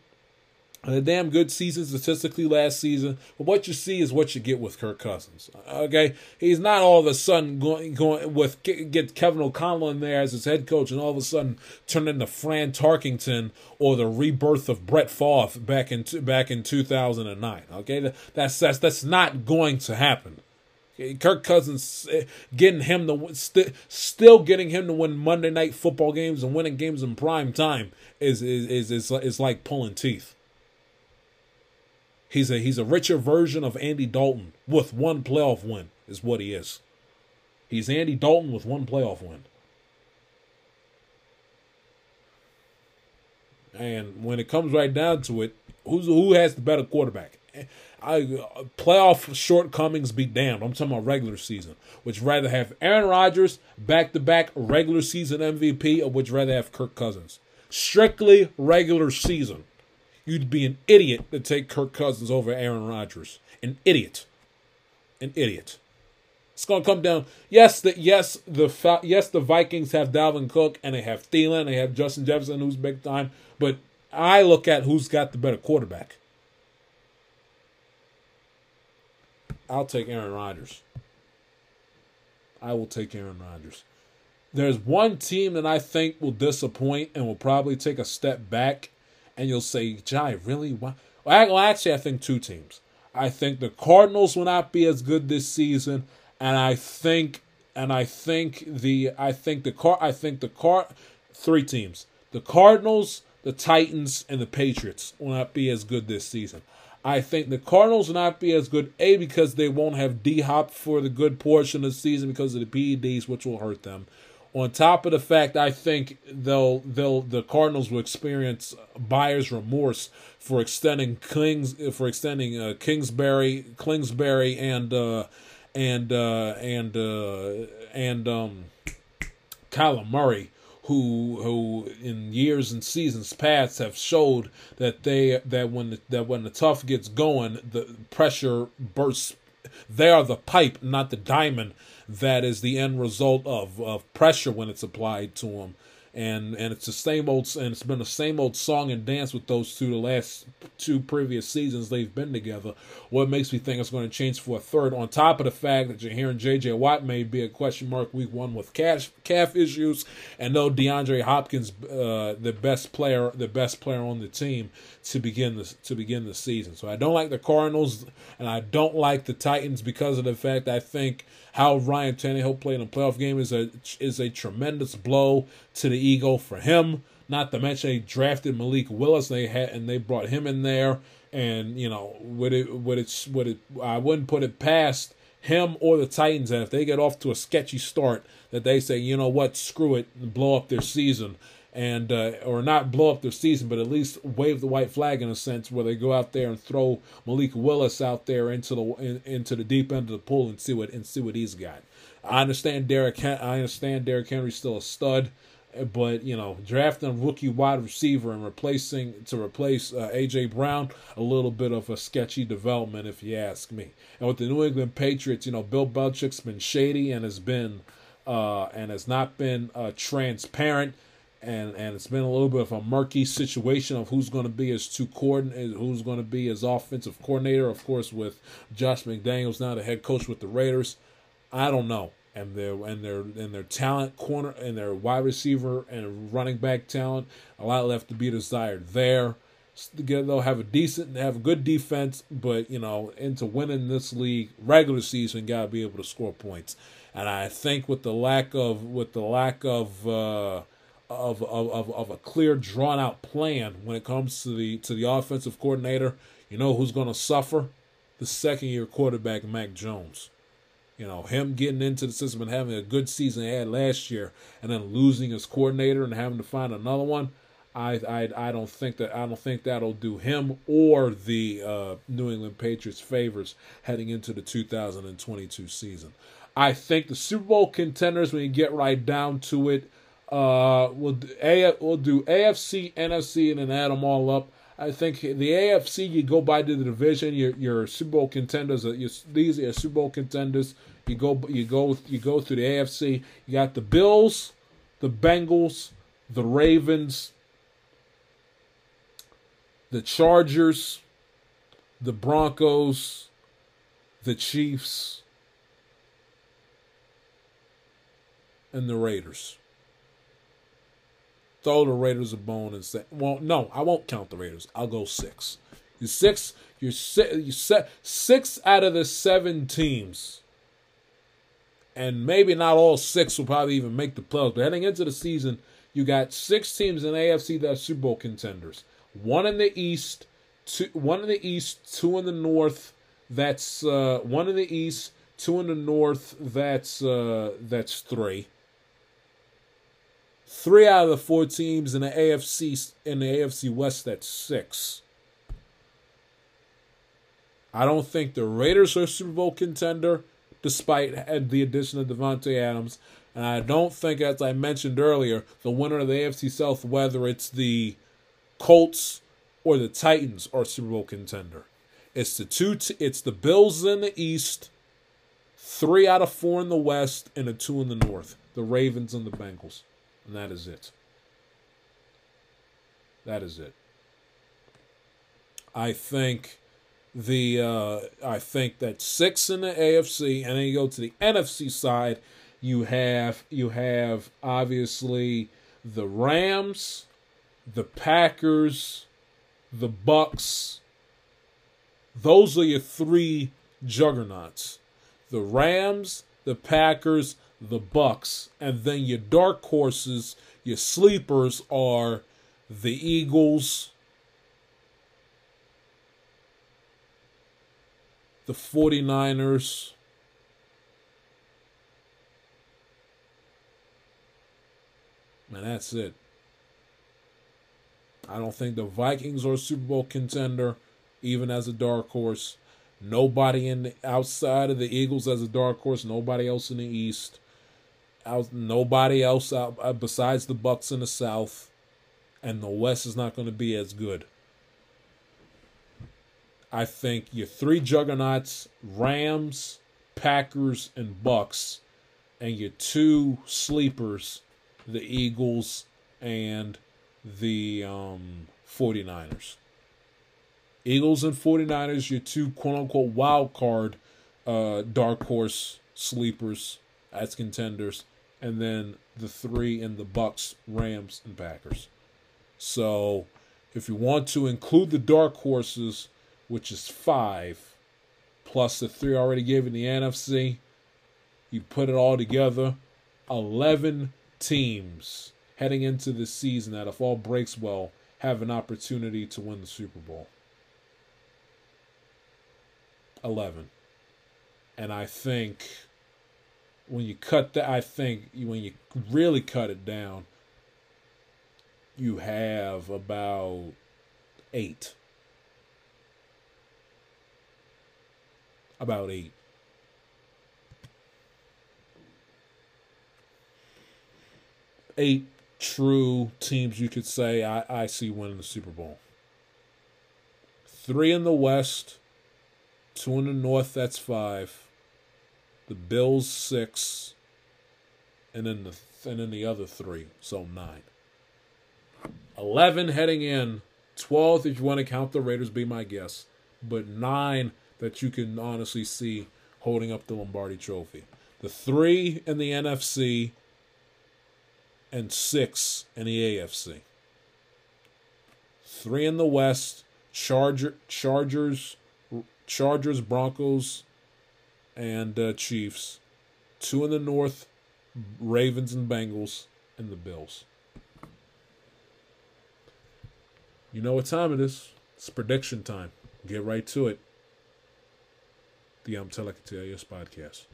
a damn good season statistically last season. But what you see is what you get with Kirk Cousins. Okay, he's not all of a sudden going going with get Kevin O'Connell in there as his head coach, and all of a sudden turn into Fran Tarkington or the rebirth of Brett Favre back in back in two thousand and nine. Okay, that's that's that's not going to happen. Kirk Cousins eh, getting him to st- still getting him to win Monday night football games and winning games in prime time is is is is, is like pulling teeth. He's a he's a richer version of Andy Dalton with one playoff win is what he is. He's Andy Dalton with one playoff win. And when it comes right down to it, who's who has the better quarterback? I playoff shortcomings be damned. I'm talking about regular season. Would you rather have Aaron Rodgers back to back regular season MVP, or would you rather have Kirk Cousins? Strictly regular season. You'd be an idiot to take Kirk Cousins over Aaron Rodgers. An idiot. An idiot. It's gonna come down. Yes, the yes the yes the Vikings have Dalvin Cook and they have Thielen, they have Justin Jefferson who's big time. But I look at who's got the better quarterback. I'll take Aaron Rodgers. I will take Aaron Rodgers. There's one team that I think will disappoint and will probably take a step back and you'll say, "Jai, really? Why?" Well, actually, I think two teams. I think the Cardinals will not be as good this season, and I think, and I think the, I think the car, I think the car, three teams: the Cardinals, the Titans, and the Patriots will not be as good this season. I think the Cardinals will not be as good, A, because they won't have D Hop for the good portion of the season because of the PEDs, which will hurt them. On top of the fact, I think they'll they'll the Cardinals will experience buyer's remorse for extending Kings for extending uh, Kingsbury, Kingsbury, and uh, and uh, and uh, and um, Kyler Murray who who in years and seasons past have showed that they that when the, that when the tough gets going, the pressure bursts. They are the pipe, not the diamond. That is the end result of of pressure when it's applied to them and and it's the same old and it's been the same old song and dance with those two the last two previous seasons they've been together. What makes me think it's going to change for a third, on top of the fact that you're hearing J.J. Watt may be a question mark week one with calf calf issues, and no DeAndre Hopkins, uh, the best player, the best player on the team to begin the to begin the season. So I don't like the Cardinals, and I don't like the Titans because of the fact I think how Ryan Tannehill played in a playoff game is a is a tremendous blow to the ego for him. Not to mention they drafted Malik Willis. They had and they brought him in there. And you know, would it would it would it I wouldn't put it past him or the Titans and if they get off to a sketchy start that they say, you know what, screw it and blow up their season and uh, or not blow up their season, but at least wave the white flag in a sense where they go out there and throw Malik Willis out there into the in, into the deep end of the pool and see what and see what he's got. I understand Derrick. I understand Derrick Henry's still a stud, but you know drafting a rookie wide receiver and replacing to replace uh, AJ Brown a little bit of a sketchy development if you ask me. And with the New England Patriots, you know Bill Belichick's been shady and has been uh, and has not been uh, transparent and and it's been a little bit of a murky situation of who's going to be his two coordinator, who's going to be his offensive coordinator. Of course, with Josh McDaniels now the head coach with the Raiders, I don't know. And their and their and their talent corner and their wide receiver and running back talent, a lot left to be desired there. They'll have a decent, have a good defense, but you know, into winning this league regular season, gotta be able to score points. And I think with the lack of with the lack of uh, of, of, of a clear drawn out plan when it comes to the to the offensive coordinator. You know who's going to suffer? The second year quarterback Mac Jones. You know him getting into the system and having a good season he had last year, and then losing his coordinator and having to find another one. I I I don't think that I don't think that'll do him or the uh, New England Patriots favors heading into the 2022 season. I think the Super Bowl contenders, when you get right down to it, uh, we'll do, A, we'll do AFC, NFC, and then add them all up. I think the AFC you go by the division. Your your Super Bowl contenders. Are, your, these are your Super Bowl contenders. You go you go you go through the AFC. You got the Bills, the Bengals, the Ravens, the Chargers, the Broncos, the Chiefs, and the Raiders throw the Raiders a bone and say, well, no, I won't count the Raiders. I'll go six. You six, you set, you set six out of the seven teams, and maybe not all six will probably even make the playoffs. But heading into the season, you got six teams in AFC that are Super Bowl contenders. One in the East, two, one in the East, two in the North. That's uh, one in the East, two in the North. That's uh, that's three Three out of the four teams in the AFC in the AFC West, that's six. I don't think the Raiders are Super Bowl contender, despite the addition of Davante Adams. And I don't think, as I mentioned earlier, the winner of the AFC South, whether it's the Colts or the Titans, are Super Bowl contender. It's the two. T- it's the Bills in the East, three out of four in the West, and a two in the North. The Ravens and the Bengals. And that is it. That is it. I think the uh, I think that six in the AFC, and then you go to the NFC side. You have you have obviously the Rams, the Packers, the Bucks. Those are your three juggernauts. The Rams, the Packers, the Bucks, and then your dark horses, your sleepers are the Eagles, the 49ers, and that's it. I don't think the Vikings are a Super Bowl contender, even as a dark horse. Nobody in the, outside of the Eagles as a dark horse. Nobody else in the East. Out, nobody else out uh, besides the Bucks in the South, and the West is not going to be as good. I think your three juggernauts: Rams, Packers, and Bucks, and your two sleepers: the Eagles and the um, 49ers. Eagles and 49ers, your two quote unquote wild card uh, dark horse sleepers as contenders, and then the three in the Bucks, Rams, and Packers. So if you want to include the dark horses, which is five, plus the three already gave in the NFC, you put it all together, 11 teams heading into the season that, if all breaks well, have an opportunity to win the Super Bowl. 11. And I think when you cut that, I think when you really cut it down, you have about eight. About eight. Eight true teams you could say I, I see winning the Super Bowl. Three in the West, two in the North, that's five. The Bills six, and then the and then the other three, so nine. Eleven heading in, twelve if you want to count the Raiders, be my guess, but nine that you can honestly see holding up the Lombardi Trophy. The three in the NFC, and six in the AFC. Three in the West, Charger, Chargers, Chargers, Broncos, and uh, Chiefs. Two in the North, Ravens and Bengals, and the Bills. You know what time it is. It's prediction time. Get right to it. The I'm podcast.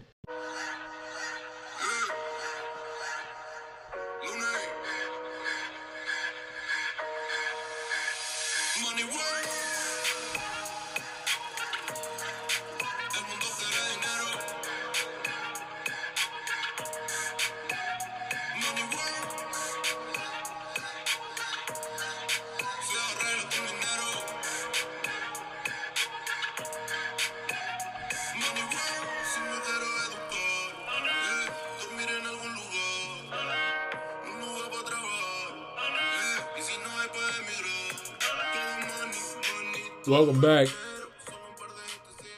Welcome back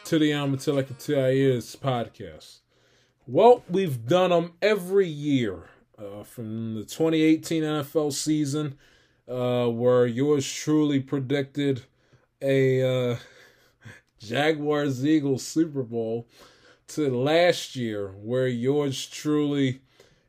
to the I'm Until I Can Tell podcast. Well, we've done them every year uh, from the 2018 NFL season, uh, where yours truly predicted a uh, Jaguars Eagles Super Bowl, to last year, where yours truly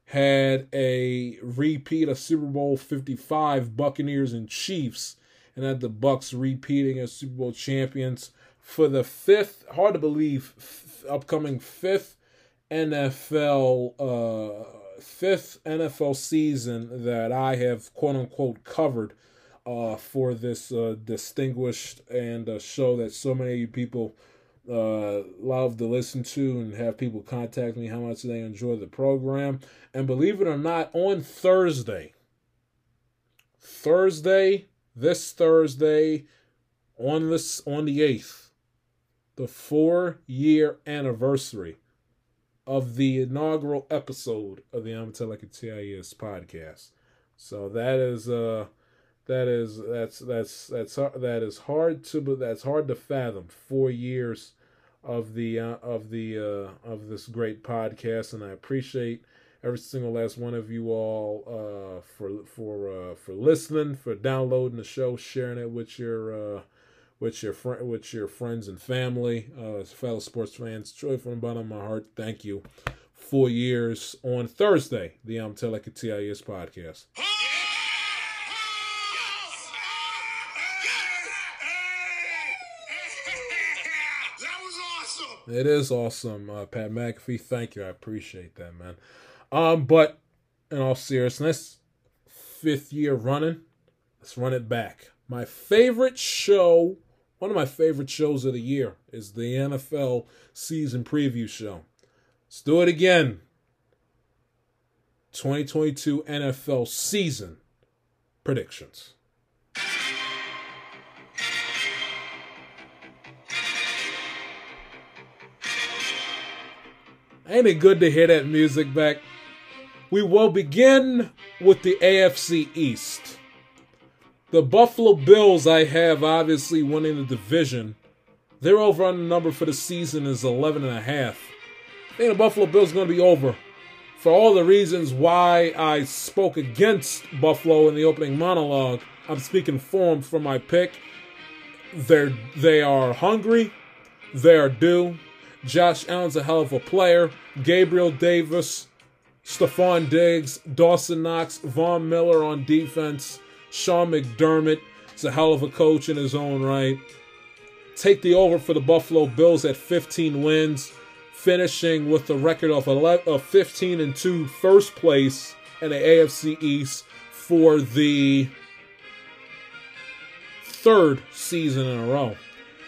had a repeat of Super Bowl 55 Buccaneers and Chiefs and had the Bucks repeating as Super Bowl champions for the fifth hard to believe f- upcoming fifth NFL uh fifth NFL season that I have quote unquote covered uh for this uh distinguished and show that so many people uh, love to listen to and have people contact me how much they enjoy the program. And believe it or not, on Thursday, Thursday, this Thursday, on this on the eighth, the four year anniversary of the inaugural episode of the I'm Tell Like a TIS podcast. So that is uh that is that's that's that's that is hard to but that's hard to fathom. Four years of the uh, of the uh, of this great podcast, and I appreciate every single last one of you all uh, for for uh, for listening, for downloading the show, sharing it with your uh, with your with your friends and family, uh, fellow sports fans. Truly from the bottom of my heart, thank you. Four years on Thursday, the I'm Telling TIS podcast.
That was awesome.
It is awesome, uh, Pat McAfee. Thank you, I appreciate that, man. Um, but in all seriousness, fifth year running, let's run it back. My favorite show, one of my favorite shows of the year, is the NFL season preview show. Let's do it again. 2022 NFL season predictions. Ain't it good to hear that music back? We will begin with the AFC East. The Buffalo Bills, I have obviously winning the division. Their over under number for the season is 11 and a half. I think the Buffalo Bills are going to be over. For all the reasons why I spoke against Buffalo in the opening monologue, I'm speaking for them for my pick. They're they are hungry. They are due. Josh Allen's a hell of a player. Gabriel Davis, Stefon Diggs, Dawson Knox, Von Miller on defense. Sean McDermott is a hell of a coach in his own right. Take the over for the Buffalo Bills at 15 wins, finishing with a record of 11, of 15 and 2, first place in the AFC East for the third season in a row.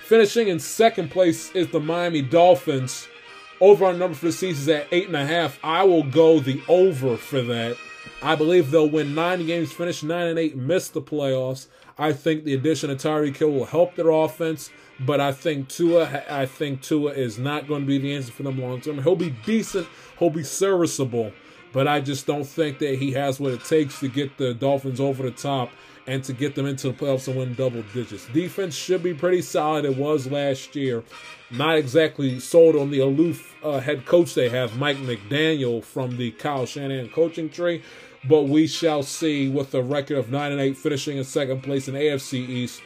Finishing in second place is the Miami Dolphins. Over on number for the season is at eight and a half. I will go the over for that. I believe they'll win nine games, finish nine and eight, miss the playoffs. I think the addition of Tyreek Hill will help their offense, but I think Tua, I think Tua is not going to be the answer for them long term. He'll be decent, he'll be serviceable, but I just don't think that he has what it takes to get the Dolphins over the top and to get them into the playoffs and win double digits. Defense should be pretty solid. It was last year. Not exactly sold on the aloof uh, head coach they have, Mike McDaniel from the Kyle Shanahan coaching tree, but we shall see with a record of 9 and 8 finishing in second place in AFC East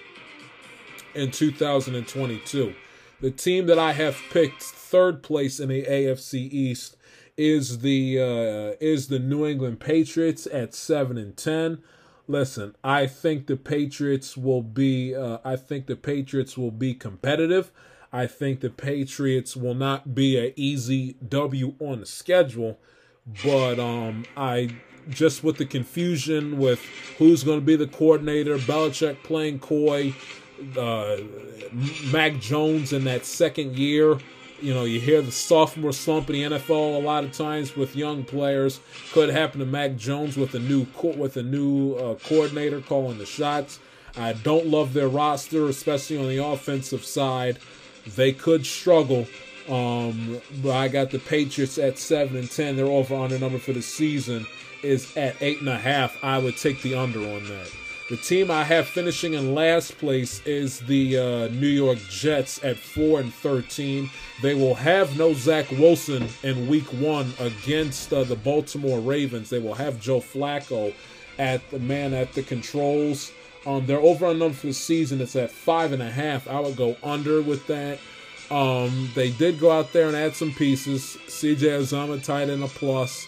in 2022. The team that I have picked third place in the AFC East is the uh, is the New England Patriots at 7 and 10 listen, I think the Patriots will be. Uh, I think the Patriots will be competitive. I think the Patriots will not be an easy W on the schedule, but um, I just with the confusion with who's going to be the coordinator, Belichick playing coy, uh, Mac Jones in that second year. You know, you hear the sophomore slump in the NFL a lot of times with young players. Could happen to Mac Jones with a new co- with a new uh, coordinator calling the shots. I don't love their roster, especially on the offensive side. They could struggle. Um, but I got the Patriots at seven and ten. Their over under number for the season is at eight and a half. I would take the under on that. The team I have finishing in last place is the uh, New York Jets at four and thirteen. They will have no Zach Wilson in Week One against uh, the Baltimore Ravens. They will have Joe Flacco at the man at the controls. Um, their over on number for the season is at five and a half. I would go under with that. Um, they did go out there and add some pieces. CJ Uzomah tied in a plus.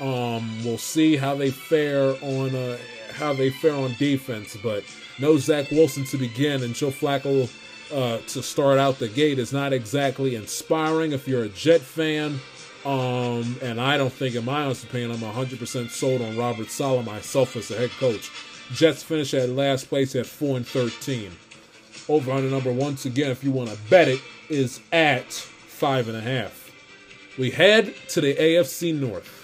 Um, we'll see how they fare on uh, how they fare on defense, but no Zach Wilson to begin and Joe Flacco uh, to start out the gate is not exactly inspiring if you're a Jet fan. Um, and I don't think, in my honest opinion, I'm 100% sold on Robert Saleh myself as the head coach. Jets finish at last place at 4 and 13. Over under number once again, if you want to bet it, is at five and a half. We head to the AFC North.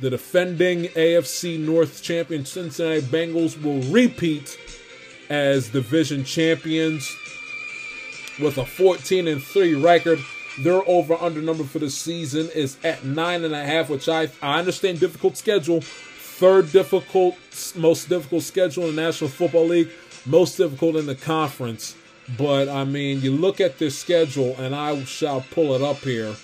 The defending AFC North champion Cincinnati Bengals will repeat as division champions with a 14 and 3 record. Their over under number for the season is at nine and a half, which I I understand difficult schedule. Third difficult, most difficult schedule in the National Football League, most difficult in the conference. But I mean, you look at this schedule, and I shall pull it up here.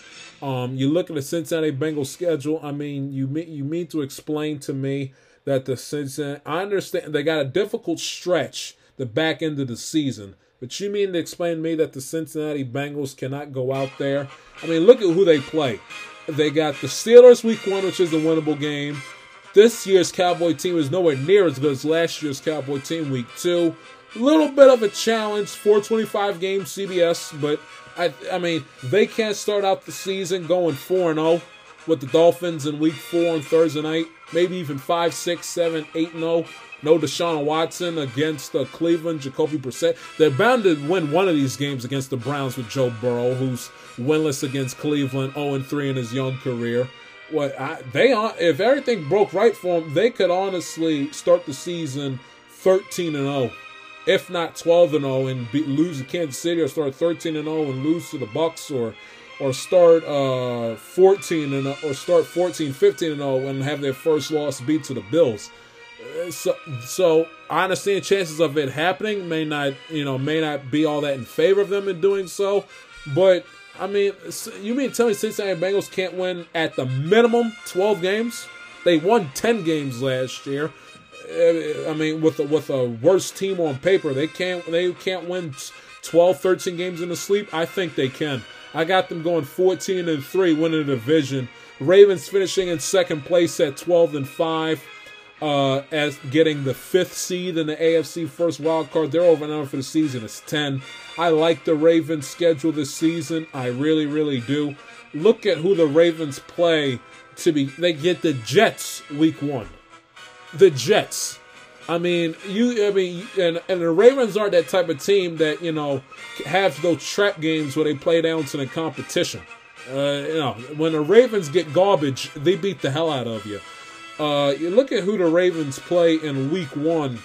Um, you look at the Cincinnati Bengals schedule. I mean, you mean you mean to explain to me that the Cincinnati? I understand they got a difficult stretch the back end of the season, but you mean to explain to me that the Cincinnati Bengals cannot go out there? I mean, look at who they play. They got the Steelers week one, which is a winnable game. This year's Cowboy team is nowhere near as good as last year's Cowboy team week two. A little bit of a challenge, 425 game CBS, but I, I mean, they can't start out the season going 4 0 with the Dolphins in week four on Thursday night, maybe even 5, 6, 7, 8 0. No Deshaun Watson against uh, Cleveland, Jacoby Brissett. They're bound to win one of these games against the Browns with Joe Burrow, who's winless against Cleveland, 0 3 in his young career. What I, they if everything broke right for them, they could honestly start the season 13 and 0 if not 12 and 0 and be, lose to Kansas City or start 13 and 0 and lose to the Bucks or or start uh 14 and or start 14 15 and 0 and have their first loss beat to the Bills. Uh, so so I understand chances of it happening may not, you know, may not be all that in favor of them in doing so, but I mean, you mean tell me Cincinnati Bengals can't win at the minimum 12 games? They won 10 games last year. I mean, with a, with a worse team on paper, they can't they can't win 12, 13 games in the sleep. I think they can. I got them going 14 and three, winning the division. Ravens finishing in second place at 12 and five, uh, as getting the fifth seed in the AFC first wild card. They're over and for the season. It's 10. I like the Ravens' schedule this season. I really, really do. Look at who the Ravens play. To be, they get the Jets week one the Jets. I mean, you. I mean, and and the Ravens aren't that type of team that you know have those trap games where they play down to the competition. Uh, you know, when the Ravens get garbage, they beat the hell out of you. Uh, you look at who the Ravens play in Week One,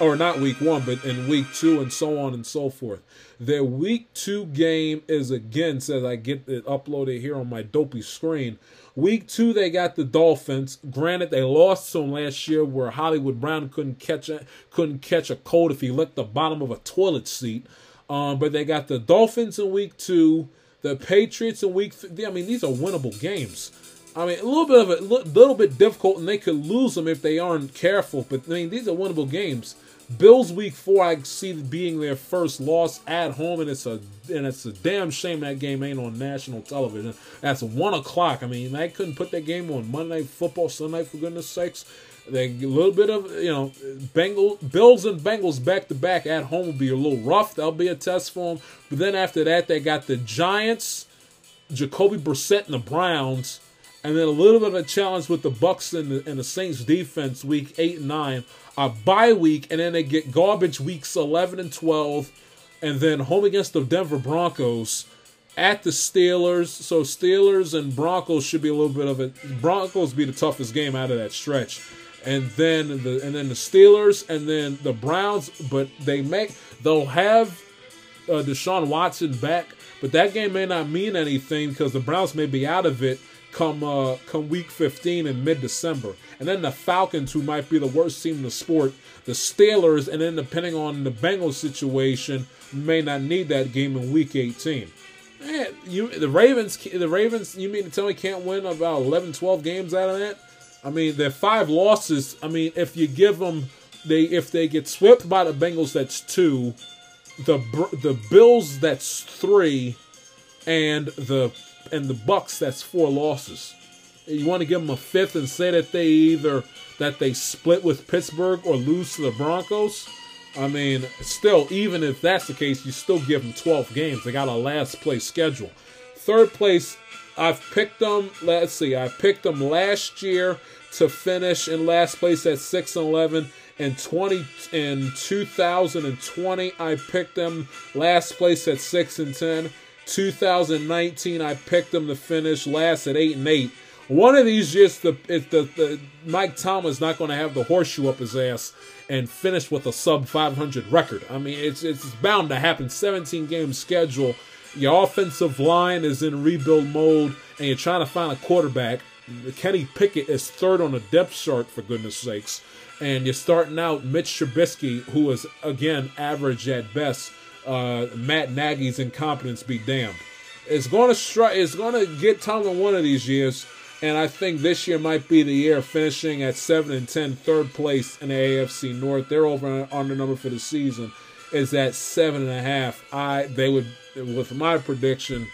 or not Week One, but in Week Two, and so on and so forth. Their Week Two game is against, as I get it uploaded here on my dopey screen, Week two, they got the Dolphins. Granted, they lost some last year where Hollywood Brown couldn't catch a, couldn't catch a cold if he licked the bottom of a toilet seat. Um, but they got the Dolphins in week two, the Patriots in week. I mean, these are winnable games. I mean, a little bit of a little bit difficult, and they could lose them if they aren't careful. But I mean, these are winnable games. Bills week four, I see being their first loss at home, and it's a and it's a damn shame that game ain't on national television. That's one o'clock. I mean, they couldn't put that game on Monday Night Football, Sunday for goodness sakes. They a little bit of you know, Bengal Bills and Bengals back to back at home will be a little rough. That'll be a test for them. But then after that, they got the Giants, Jacoby Brissett, and the Browns and then a little bit of a challenge with the Bucks and the, and the Saints defense week eight and nine, a bye week, and then they get garbage weeks eleven and twelve, and then home against the Denver Broncos at the Steelers. So Steelers and Broncos should be a little bit of it. Broncos be the toughest game out of that stretch, and then the and then the Steelers and then the Browns. But they make they'll have uh, Deshaun Watson back, but that game may not mean anything because the Browns may be out of it come uh, come week 15 in mid December. And then the Falcons, who might be the worst team in the sport, the Steelers, and then depending on the Bengals situation, may not need that game in week 18. Man, you the Ravens the Ravens, you mean to tell me can't win about 11, 12 games out of that? I mean, their five losses, I mean, if you give them they if they get swept by the Bengals, that's two. The the Bills, that's three, and the and the Bucks, that's four losses. You want to give them a fifth and say that they either that they split with Pittsburgh or lose to the Broncos. I mean, still, even if that's the case, you still give them 12 games. They got a last place schedule. Third place, I've picked them. Let's see, I picked them last year to finish in last place at 6 and 11. In 20 in 2020, I picked them last place at 6 and 10. 2019, I picked them to finish last at eight and eight. One of these years, the, the, the Mike Thomas not going to have the horseshoe up his ass and finish with a sub 500 record. I mean, it's it's bound to happen. 17 game schedule. Your offensive line is in rebuild mode, and you're trying to find a quarterback. Kenny Pickett is third on the depth chart, for goodness sakes. And you're starting out Mitch Trubisky, who is, again, average at best uh, Matt Nagy's incompetence be damned. It's going to strike. It's going to get Tomlin one of these years, and I think this year might be the year finishing at seven and 10, third place in the AFC North. They're over on the number for the season is at seven and a half. I they would with my prediction.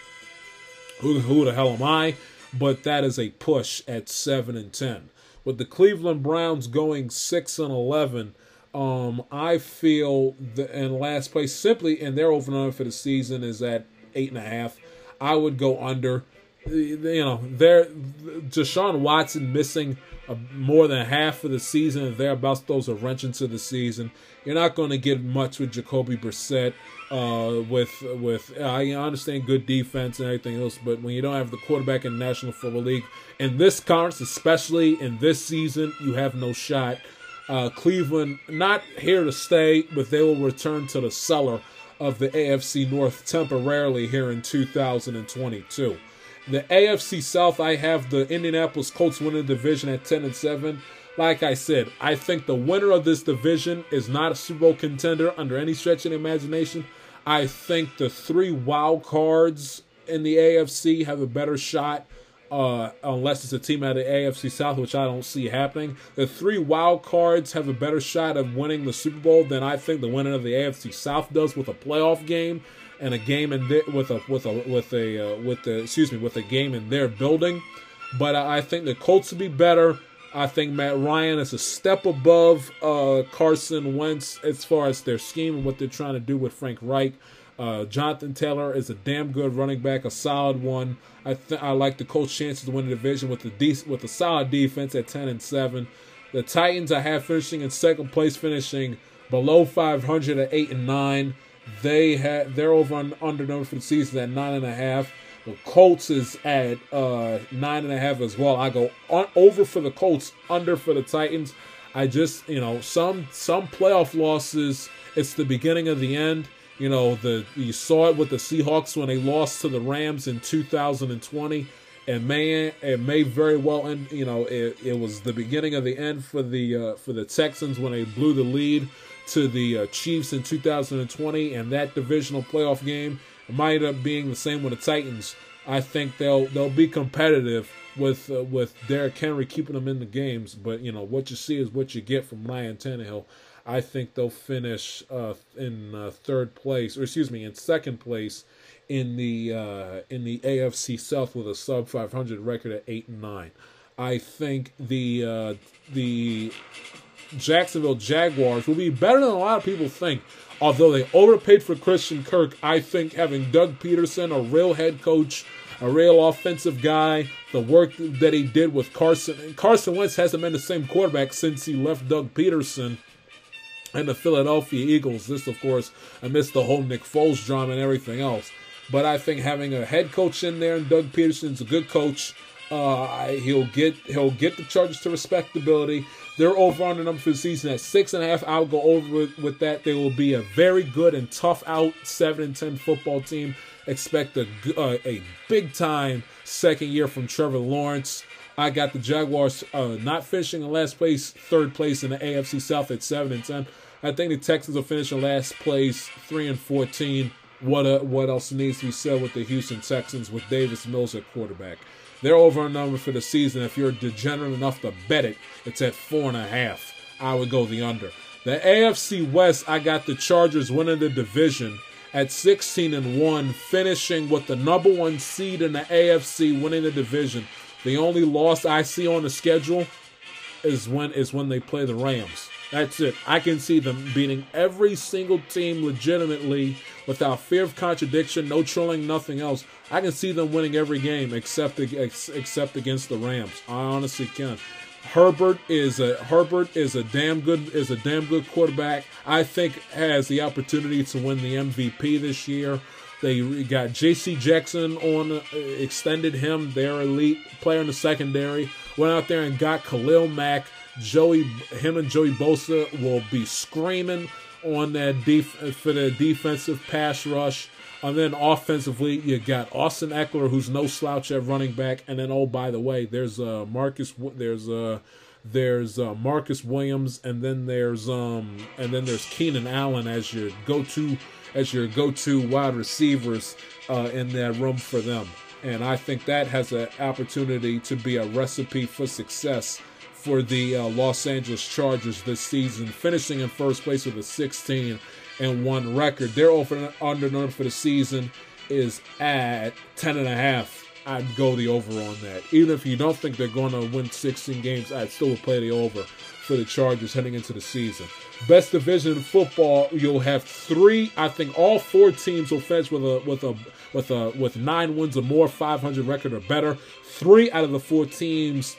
Who who the hell am I? But that is a push at seven and ten. With the Cleveland Browns going six and eleven, um, I feel the in last place simply and their over under for the season is at eight and a half. I would go under. You know, they're Deshaun Watson missing a, more than half of the season and thereabouts throws a wrench into the season. You're not going to get much with Jacoby Brissett. Uh, with with I understand good defense and everything else, but when you don't have the quarterback in the National Football League in this conference, especially in this season, you have no shot. Uh, Cleveland not here to stay, but they will return to the cellar of the AFC North temporarily here in 2022. The AFC South, I have the Indianapolis Colts winning the division at 10 and 7. Like I said, I think the winner of this division is not a Super Bowl contender under any stretch of the imagination. I think the three wild cards in the AFC have a better shot, uh, unless it's a team out of the AFC South, which I don't see happening. The three wild cards have a better shot of winning the Super Bowl than I think the winner of the AFC South does with a playoff game and a game in the, with a with a with a uh, with the excuse me with a game in their building. But I think the Colts will be better. I think Matt Ryan is a step above uh, Carson Wentz as far as their scheme and what they're trying to do with Frank Reich. Uh, Jonathan Taylor is a damn good running back, a solid one. I th- I like the Colts' chances to win the division with a de- with a solid defense at ten and seven. The Titans I have finishing in second place, finishing below 500 at eight and nine. They had they're over on under number for the season at nine and a half. The Colts is at uh, nine and a half as well. I go on, over for the Colts, under for the Titans. I just you know some some playoff losses. It's the beginning of the end. You know the you saw it with the Seahawks when they lost to the Rams in 2020, and man, it may very well end. You know it, it was the beginning of the end for the uh, for the Texans when they blew the lead to the uh, Chiefs in 2020, and that divisional playoff game might end up being the same with the Titans. I think they'll they'll be competitive with uh, with Derrick Henry keeping them in the games, but you know what you see is what you get from Ryan Tannehill. I think they'll finish uh, in uh, third place, or excuse me, in second place in the uh, in the AFC South with a sub 500 record at eight and nine. I think the uh, the Jacksonville Jaguars will be better than a lot of people think. Although they overpaid for Christian Kirk, I think having Doug Pederson, a real head coach, a real offensive guy, the work that he did with Carson. Carson Wentz hasn't been the same quarterback since he left Doug Pederson and the Philadelphia Eagles. This, of course, amidst the whole Nick Foles drama and everything else. But I think having a head coach in there and Doug Pederson's a good coach. Uh, he'll get he'll get the Chargers to respectability. They're over on the number for the season at six and a half. I'll go over with, with that. They will be a very good and tough out seven and ten football team. Expect a uh, a big time second year from Trevor Lawrence. I got the Jaguars uh, not finishing in last place, third place in the AFC South at seven and ten. I think the Texans will finish in last place, three and fourteen. What uh, what else needs to be said with the Houston Texans with Davis Mills at quarterback? They're over a number for the season. If you're degenerate enough to bet it, it's at four and a half. I would go the under. The AFC West, I got the Chargers winning the division at 16 and 1, finishing with the number one seed in the AFC, winning the division. The only loss I see on the schedule is when is when they play the Rams. That's it. I can see them beating every single team legitimately without fear of contradiction, no trolling, nothing else. I can see them winning every game except except against the Rams. I honestly can. Herbert is a Herbert is a damn good is a damn good quarterback. I think has the opportunity to win the MVP this year. They got J.C. Jackson on uh, extended him, their elite player in the secondary. Went out there and got Khalil Mack. Joey, him and Joey Bosa will be screaming on that def- for the defensive pass rush. And then offensively, you got Austin Ekeler, who's no slouch at running back. And then, oh, by the way, there's uh, Marcus, there's uh, There's uh, Marcus Williams, and then there's um, and then there's Keenan Allen as your go-to as your go-to wide receivers uh, in that room for them. And I think that has an opportunity to be a recipe for success for the uh, Los Angeles Chargers this season, finishing in first place with a 16 and one record. Their over under number for the season is at 10 and a half. I'd go the over on that. Even if you don't think they're going to win 16 games, I'd still play the over for the Chargers heading into the season. Best division in football, you'll have three. I think all four teams will finish with a with a with a with nine wins or more, 500 record or better. Three out of the four teams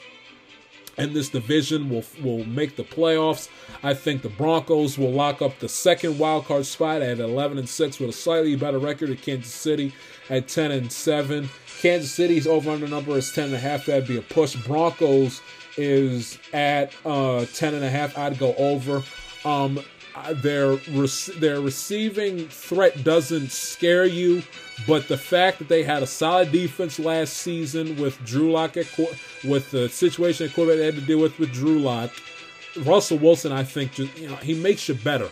in this division will will make the playoffs. I think the Broncos will lock up the second wild card spot at 11 and 6 with a slightly better record at Kansas City at 10 and 7. Kansas City's over under number is 10 and a half. That'd be a push. Broncos is at uh, 10 and a half. I'd go over. Um, their their receiving threat doesn't scare you, but the fact that they had a solid defense last season with Drew Lock at with the situation at quarterback they had to deal with with Drew Lock, Russell Wilson, I think, just, you know, he makes you better.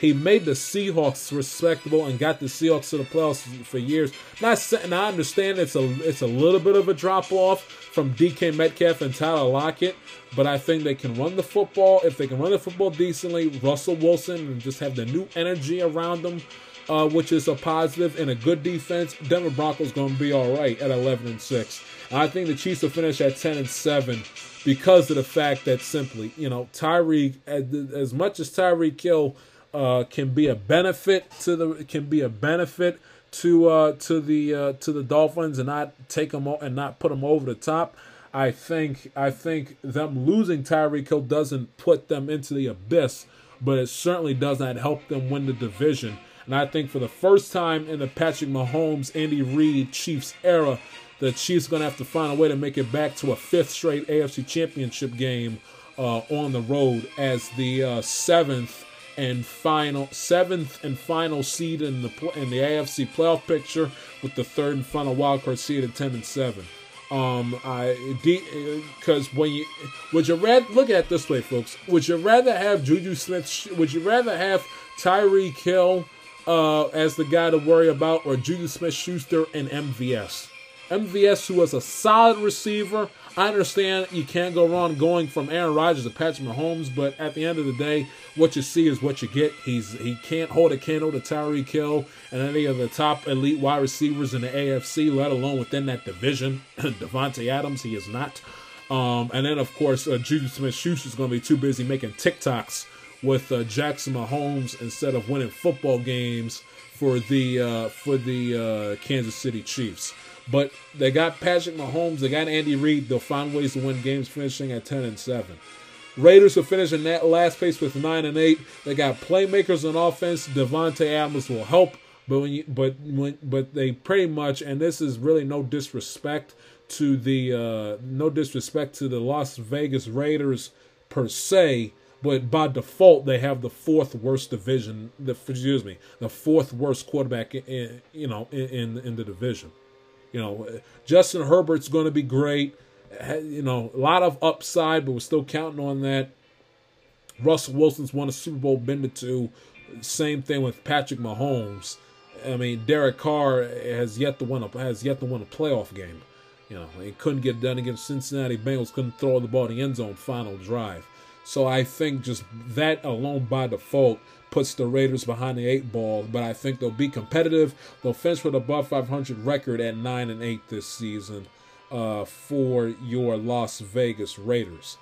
He made the Seahawks respectable and got the Seahawks to the playoffs for years. Not and I understand it's a it's a little bit of a drop off from DK Metcalf and Tyler Lockett, but I think they can run the football. If they can run the football decently, Russell Wilson and just have the new energy around them, uh, which is a positive and a good defense. Denver Broncos going to be all right at 11 and six. I think the Chiefs will finish at 10 and seven because of the fact that simply, you know, Tyreek, as much as Tyreek Hill uh, can be a benefit to the can be a benefit to uh, to the uh, to the Dolphins and not take them and not put them over the top. I think I think them losing Tyreek Hill doesn't put them into the abyss, but it certainly does not help them win the division. And I think for the first time in the Patrick Mahomes, Andy Reid Chiefs era, the Chiefs going to have to find a way to make it back to a fifth straight AFC Championship game uh, on the road as the uh, seventh and final seventh and final seed in the in the AFC playoff picture with the third and final wild card seed at ten and seven. Um, I because when you would you rather look at this way, folks? Would you rather have Juju Smith? Would you rather have Tyreek Hill uh, as the guy to worry about, or Juju Smith Schuster and MVS? MVS, who was a solid receiver. I understand you can't go wrong going from Aaron Rodgers to Patrick Mahomes, but at the end of the day, what you see is what you get. He's he can't hold a candle to Tyreek Hill and any of the top elite wide receivers in the AFC, let alone within that division. Davante Adams, he is not. Um, and then of course, uh, Juju Smith-Schuster is going to be too busy making TikToks with uh, Jackson Mahomes instead of winning football games for the uh, for the uh, Kansas City Chiefs. But they got Patrick Mahomes, they got Andy Reid. They'll find ways to win games, finishing at ten and seven. Raiders will finish in that last place with nine and eight. They got playmakers on offense. Davante Adams will help, but when you, but when, but they pretty much, and this is really no disrespect to the uh, no disrespect to the Las Vegas Raiders per se, but by default they have the fourth worst division. The excuse me, the fourth worst quarterback in you know in in, the division. You know, Justin Herbert's going to be great. You know, a lot of upside, but we're still counting on that. Russell Wilson's won a Super Bowl, been to two. Same thing with Patrick Mahomes. I mean, Derek Carr has yet to win a has yet to win a playoff game. You know, he couldn't get done against Cincinnati Bengals. Couldn't throw the ball in the end zone final drive. So I think just that alone by default puts the Raiders behind the eight ball, but I think they'll be competitive. They'll finish with above 500 record at nine and eight this season uh, for your Las Vegas Raiders.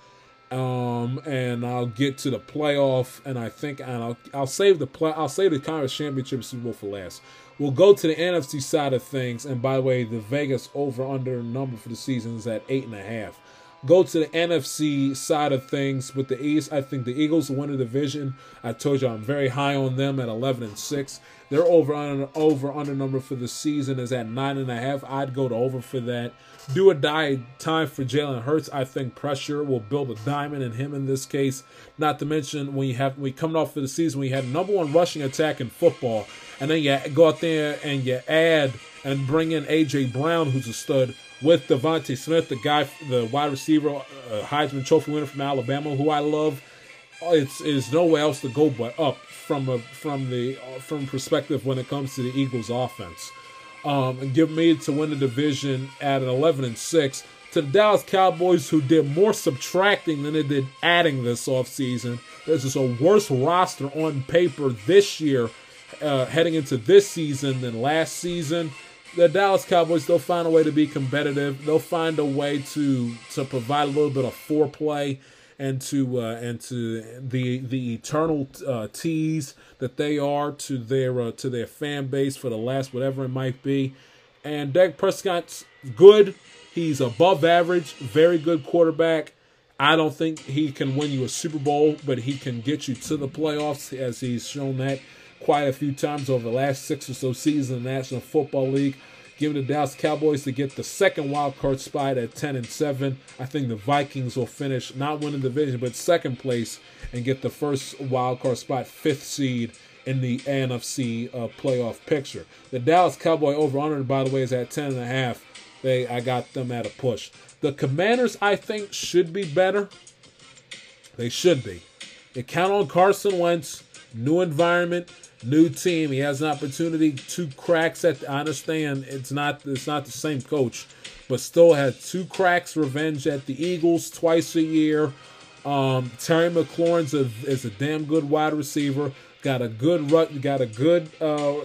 Um, and I'll get to the playoff, and I think and I'll I'll save the play I'll save the conference championship Super Bowl for last. We'll go to the NFC side of things, and by the way, the Vegas over under number for the season is at eight and a half. Go to the NFC side of things with the East. I think the Eagles win the division. I told you I'm very high on them at 11 and six. Their over under over under number for the season is at nine and a half. I'd go to over for that. Do or die time for Jalen Hurts. I think pressure will build a diamond in him in this case. Not to mention when you have we coming off for the season, we had number one rushing attack in football, and then you go out there and you add and bring in AJ Brown, who's a stud with DeVonta Smith, the guy, the wide receiver, uh, Heisman Trophy winner from Alabama, who I love. It's is nowhere else to go but up from a from the from perspective when it comes to the Eagles offense. Um, and give me to win the division at an 11 and 6 to the Dallas Cowboys, who did more subtracting than they did adding this offseason. This is a worse roster on paper this year, uh, heading into this season than last season. The Dallas Cowboys, they'll find a way to be competitive. They'll find a way to to provide a little bit of foreplay and to uh, and to the the eternal uh, tease that they are to their uh, to their fan base for the last whatever it might be. And Dak Prescott's good. He's above average, very good quarterback. I don't think he can win you a Super Bowl, but he can get you to the playoffs as he's shown that quite a few times over the last six or so seasons in the National Football League. Giving the Dallas Cowboys to get the second wild card spot at 10 and 7. I think the Vikings will finish not winning the division, but second place and get the first wild card spot, fifth seed in the NFC uh, playoff picture. The Dallas Cowboy over under, by the way, is at 10 and a half. They I got them at a push. The Commanders, I think, should be better. They should be. They count on Carson Wentz, new environment, new team. He has an opportunity, two cracks at. I understand it's not it's not the same coach, but still had two cracks revenge at the Eagles twice a year. Um, Terry McLaurin's a, is a damn good wide receiver. Got a good run. Got a good uh,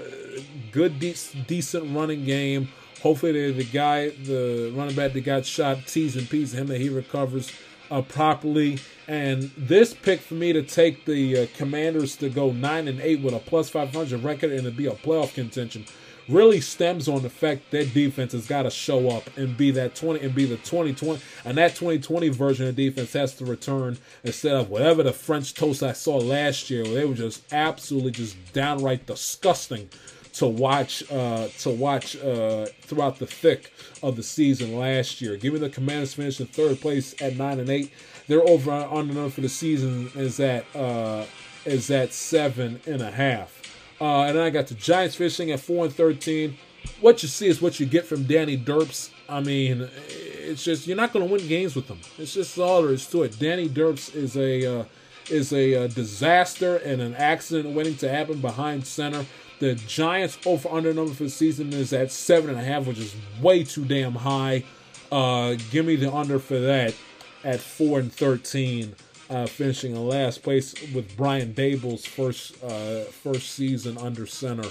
good de- decent running game. Hopefully, the, the guy, the running back that got shot, T's and P's, him that he recovers uh, properly. And this pick for me to take the uh, Commanders to go nine and eight with a plus five hundred record and to be a playoff contention really stems on the fact that defense has got to show up and be that 20 and be the 2020 and that 2020 version of defense has to return instead of whatever the French toast I saw last year where they were just absolutely just downright disgusting to watch uh, to watch uh, throughout the thick of the season last year. Given the Commanders finished in third place at nine and eight, their over on under for the season is at uh, is at seven and a half. Uh, and then I got the Giants fishing at four and thirteen. What you see is what you get from Danny Derps. I mean, it's just you're not going to win games with them. It's just all there is to it. Danny Derps is a uh, is a, uh, disaster and an accident waiting to happen behind center. The Giants over under number for the season is at seven and a half, which is way too damn high. Uh, give me the under for that at four and thirteen, uh, finishing in last place with Brian Daboll's first uh, first season under center.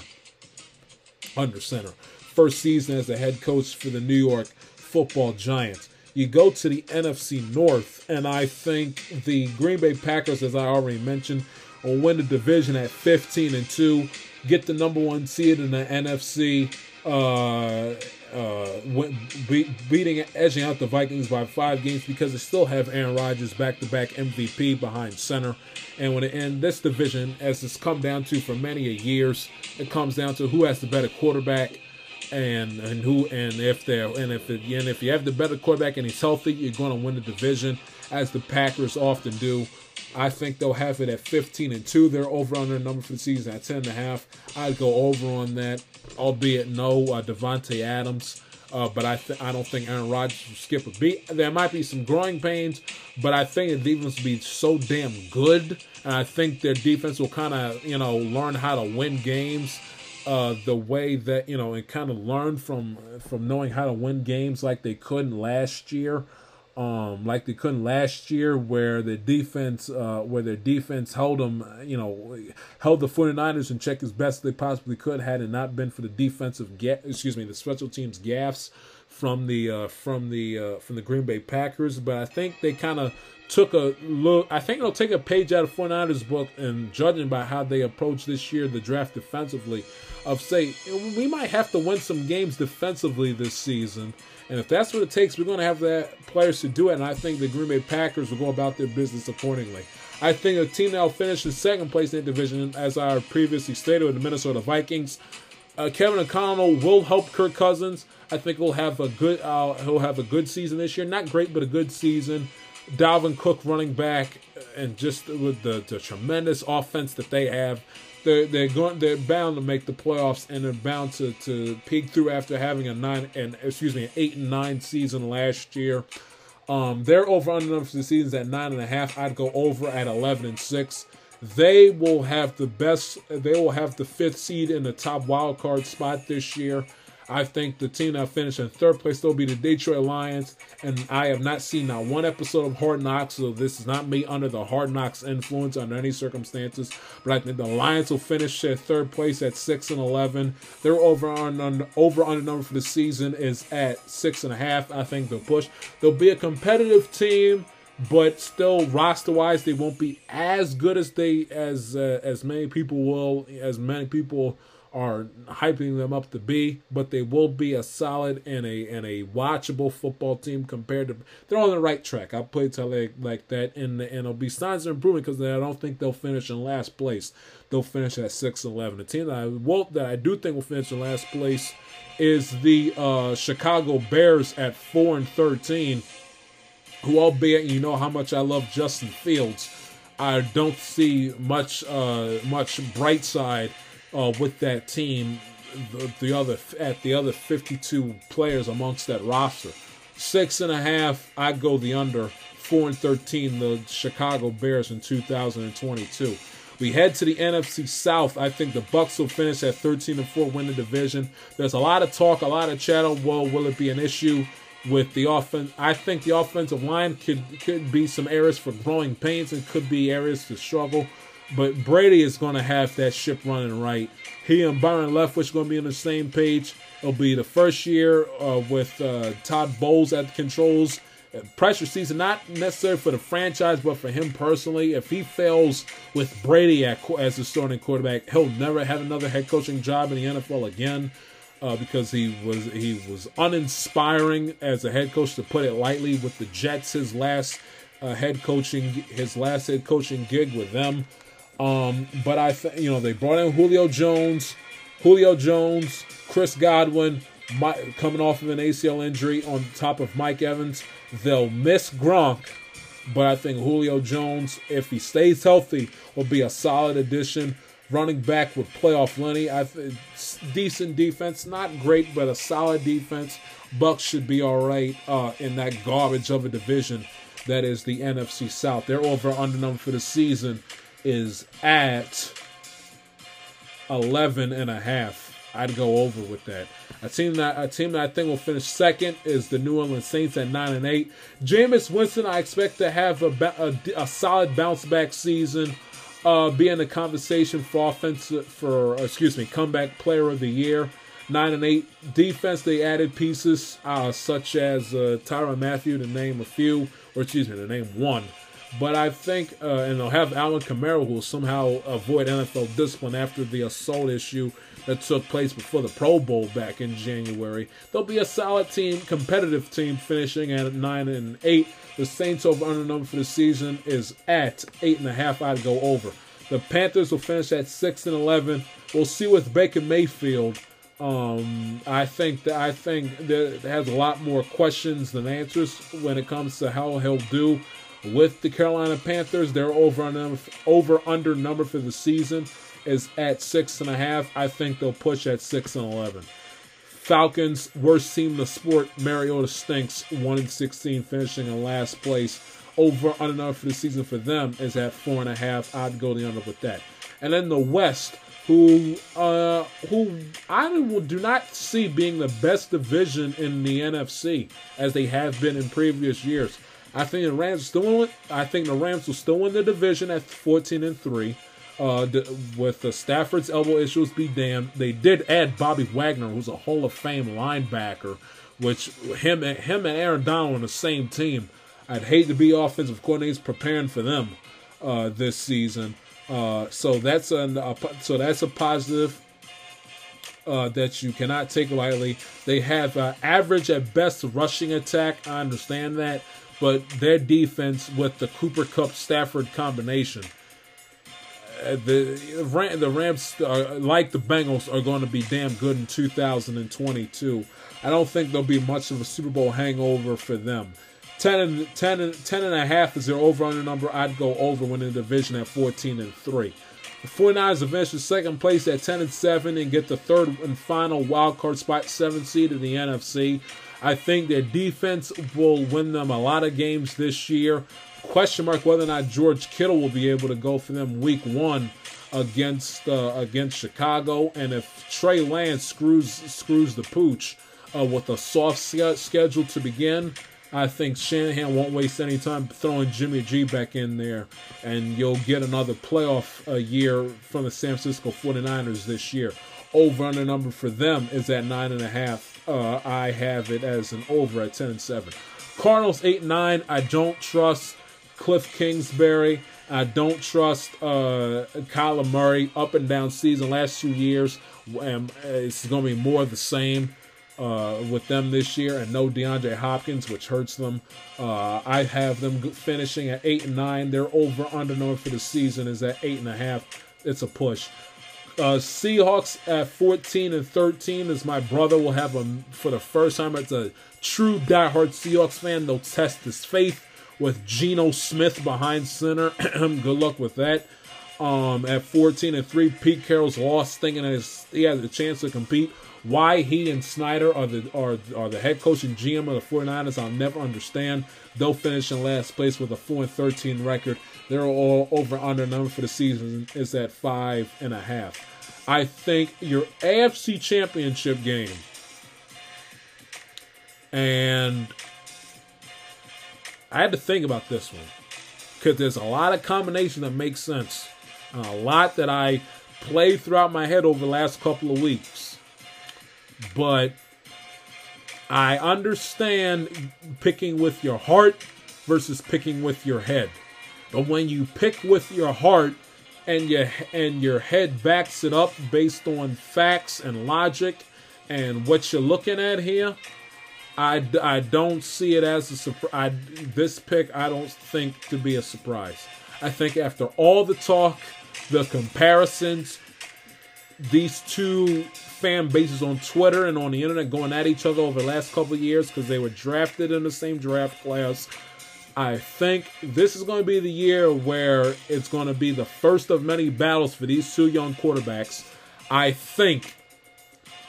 Under center, first season as the head coach for the New York Football Giants. You go to the NFC North, and I think the Green Bay Packers, as I already mentioned, will win the division at 15 and two get the number one seed in the NFC, uh, uh, be, beating, edging out the Vikings by five games because they still have Aaron Rodgers back-to-back MVP behind center. And when it end this division, as it's come down to for many a years, it comes down to who has the better quarterback. And, and who and if they're and if it, and if you have the better quarterback and he's healthy, you're going to win the division, as the Packers often do. I think they'll have it at 15 and 2. They're over on their number for the season at 10 and a half. I'd go over on that, albeit no uh, Davante Adams. Uh, but I th- I don't think Aaron Rodgers will skip a beat. There might be some growing pains, but I think the defense will be so damn good, and I think their defense will kind of you know learn how to win games uh, the way that you know and kind of learn from from knowing how to win games like they couldn't last year um, like they couldn't last year, where the defense, uh, where their defense held them, you know, held the 49ers in check as best they possibly could, had it not been for the defensive, ga- excuse me, the special teams gaffs from the uh, from the uh, from the Green Bay Packers. But I think they kind of took a look. I think they'll take a page out of 49ers book and judging by how they approach this year, the draft defensively, of say we might have to win some games defensively this season and if that's what it takes, we're going to have the players to do it. And I think the Green Bay Packers will go about their business accordingly. I think a team that will finish in second place in that division, as I previously stated, with the Minnesota Vikings. Uh, Kevin O'Connell will help Kirk Cousins. I think he'll have a good uh, he'll have a good season this year. Not great, but a good season. Dalvin Cook running back, and just with the, the tremendous offense that they have, they're they're going they're bound to make the playoffs and they're bound to, to peak through after having a nine and excuse me an eight and nine season last year. Um, they're over under for the season's at nine and a half. I'd go over at eleven and six. They will have the best. They will have the fifth seed in the top wild card spot this year. I think the team that finished in third place will be the Detroit Lions, and I have not seen not one episode of Hard Knocks, so this is not me under the Hard Knocks influence under any circumstances. But I think the Lions will finish at third place at six and eleven. Their over on over under number for the season is at six and a half. I think they'll push. They'll be a competitive team but still roster wise they won't be as good as they as uh, as many people will as many people are hyping them up to be, but they will be a solid and a and a watchable football team compared to they're on the right track. I'll put it like, like that, and and it'll be signs of improvement because I don't think they'll finish in last place. They'll finish at six and eleven. The team that I won't that I do think will finish in last place is the uh, Chicago Bears at four and thirteen. Who, albeit you know how much I love Justin Fields, I don't see much uh, much bright side uh, with that team, the, the, other at the other 52 players amongst that roster. Six and a half, I go the under. Four and 13, the Chicago Bears in 2022. We head to the NFC South. I think the Bucks will finish at 13 and 4, win the division. There's a lot of talk, a lot of chatter. Well, will it be an issue with the offense? I think the offensive line could could be some areas for growing pains and could be areas to struggle. But Brady is going to have that ship running right. He and Byron Leftwich going to be on the same page. It'll be the first year uh, with uh, Todd Bowles at the controls. Pressure season, not necessarily for the franchise, but for him personally. If he fails with Brady at, as the starting quarterback, he'll never have another head coaching job in the NFL again. Uh, because he was he was uninspiring as a head coach, to put it lightly, with the Jets. His last uh, head coaching, his last head coaching gig with them. Um, but I, th- you know, they brought in Julio Jones, Julio Jones, Chris Godwin, coming off of an ACL injury on top of Mike Evans. They'll miss Gronk, but I think Julio Jones, if he stays healthy, will be a solid addition. Running back with playoff Lenny, I th- decent defense, not great, but a solid defense. Bucks should be all right uh, in that garbage of a division that is the NFC South. They're over under number for the season is at 11 and a half. I'd go over with that. A team that a team that I think will finish second is the New Orleans Saints at nine and eight. Jameis Winston, I expect to have a, a, a solid bounce back season. Uh, be in the conversation for offense for excuse me comeback player of the year. Nine and eight defense. They added pieces uh, such as uh, Tyrann Mathieu to name a few, or excuse me, to name one. But I think, uh, and they'll have Alvin Kamara who will somehow avoid NFL discipline after the assault issue that took place before the Pro Bowl back in January. They'll be a solid team, competitive team, finishing at nine and eight. The Saints over under number for the season is at eight and a half. I'd go over. The Panthers will finish at six and eleven. We'll see with Baker Mayfield. Um, I think that I think that has a lot more questions than answers when it comes to how he'll do with the Carolina Panthers. Their over under, over under number for the season is at six and a half. I think they'll push at six and eleven. Falcons, worst team in the sport. Mariota stinks. One and sixteen, finishing in last place. Over under number for the season for them is at four and a half. I'd go the under with that. And then the West, who uh, who I do not see being the best division in the NFC as they have been in previous years. I think the Rams still. I think the Rams will still win the division at 14 and three. Uh, with the Stafford's elbow issues be damned, they did add Bobby Wagner, who's a Hall of Fame linebacker, which him and him and Aaron Donald on the same team. I'd hate to be offensive coordinators preparing for them uh, this season. Uh, so that's a so that's a positive uh, that you cannot take lightly. They have uh, average at best rushing attack. I understand that, but their defense with the Cooper Kupp Stafford combination, uh, the the Rams are, like the Bengals are going to be damn good in 2022. I don't think there'll be much of a Super Bowl hangover for them. 10 and, 10 and, 10 and a half is their over under number. I'd go over winning the division at 14 and 3. The 49ers eventually second place at 10 and 7 and get the third and final wild card spot, 7 seed in the NFC. I think their defense will win them a lot of games this year. Question mark whether or not George Kittle will be able to go for them week one against uh, against Chicago, and if Trey Lance screws screws the pooch uh, with a soft schedule to begin, I think Shanahan won't waste any time throwing Jimmy G back in there, and you'll get another playoff a year from the San Francisco 49ers this year. Over under number for them is at nine and a half. Uh, I have it as an over at ten and seven. Cardinals eight and nine. I don't trust Cliff Kingsbury. I don't trust uh, Kyler Murray up and down season last two years. Um, it's going to be more the same uh, with them this year, and no DeAndre Hopkins, which hurts them. Uh, I have them finishing at eight and nine. Their over under number for the season is at eight and a half. It's a push. Uh, Seahawks at 14 and 13 as my brother will have them for the first time as a true diehard Seahawks fan. They'll test his faith with Geno Smith behind center. Good luck with that. Um, at 14 and 3, Pete Carroll's lost, thinking that he has a chance to compete. Why he and Schneider are the are, are the head coach and GM of the 49ers, I'll never understand. They'll finish in last place with a 4 and 13 record. They're all over under number for the season is at five and a half. I think your AFC championship game and I had to think about this one because there's a lot of combination that makes sense. And a lot that I played throughout my head over the last couple of weeks. But I understand picking with your heart versus picking with your head. But when you pick with your heart and your and your head backs it up based on facts and logic and what you're looking at here, I, I don't see it as a surprise. This pick, I don't think to be a surprise. I think after all the talk, the comparisons, these two fan bases on Twitter and on the internet going at each other over the last couple years because they were drafted in the same draft class. I think this is going to be the year where it's going to be the first of many battles for these two young quarterbacks. I think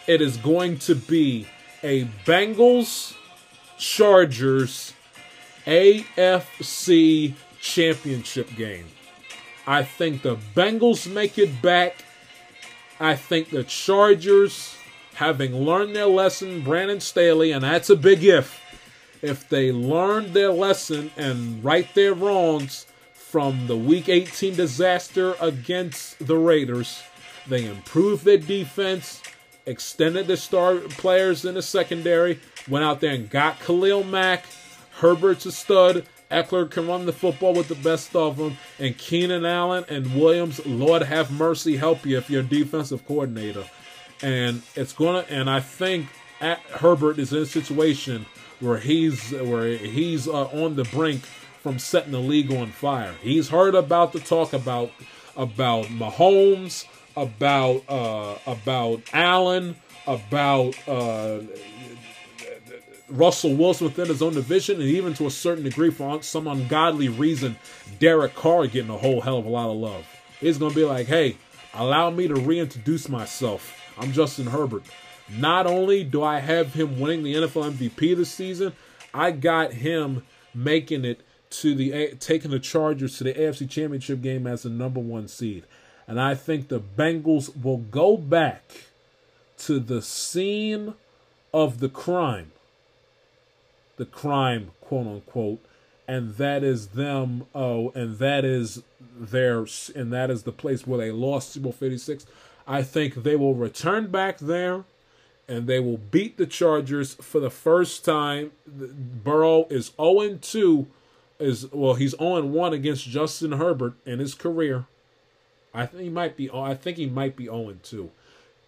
it is going to be a Bengals Chargers AFC championship game. I think the Bengals make it back. I think the Chargers, having learned their lesson, Brandon Staley, and that's a big if, if they learned their lesson and right their wrongs from the Week 18 disaster against the Raiders, they improved their defense, extended the star players in the secondary, went out there and got Khalil Mack. Herbert's a stud. Ekeler can run the football with the best of them. And Keenan Allen and Williams, Lord have mercy, help you if you're a defensive coordinator. And it's gonna and I think Herbert is in a situation where he's where he's uh, on the brink from setting the league on fire. He's heard about the talk about about Mahomes, about uh, about Allen, about uh, Russell Wilson within his own division, and even to a certain degree, for some ungodly reason, Derek Carr getting a whole hell of a lot of love. He's going to be like, hey, allow me to reintroduce myself. I'm Justin Herbert. Not only do I have him winning the NFL MVP this season, I got him making it to the taking the Chargers to the AFC Championship game as the number one seed. And I think the Bengals will go back to the scene of the crime. The crime, quote unquote. And that is them, oh, and that is their, and that is the place where they lost Super Bowl 56. I think they will return back there and they will beat the Chargers for the first time. Burrow is 0 2, is well, he's 0 1 against Justin Herbert in his career. I think he might be. I think he might be 0 2.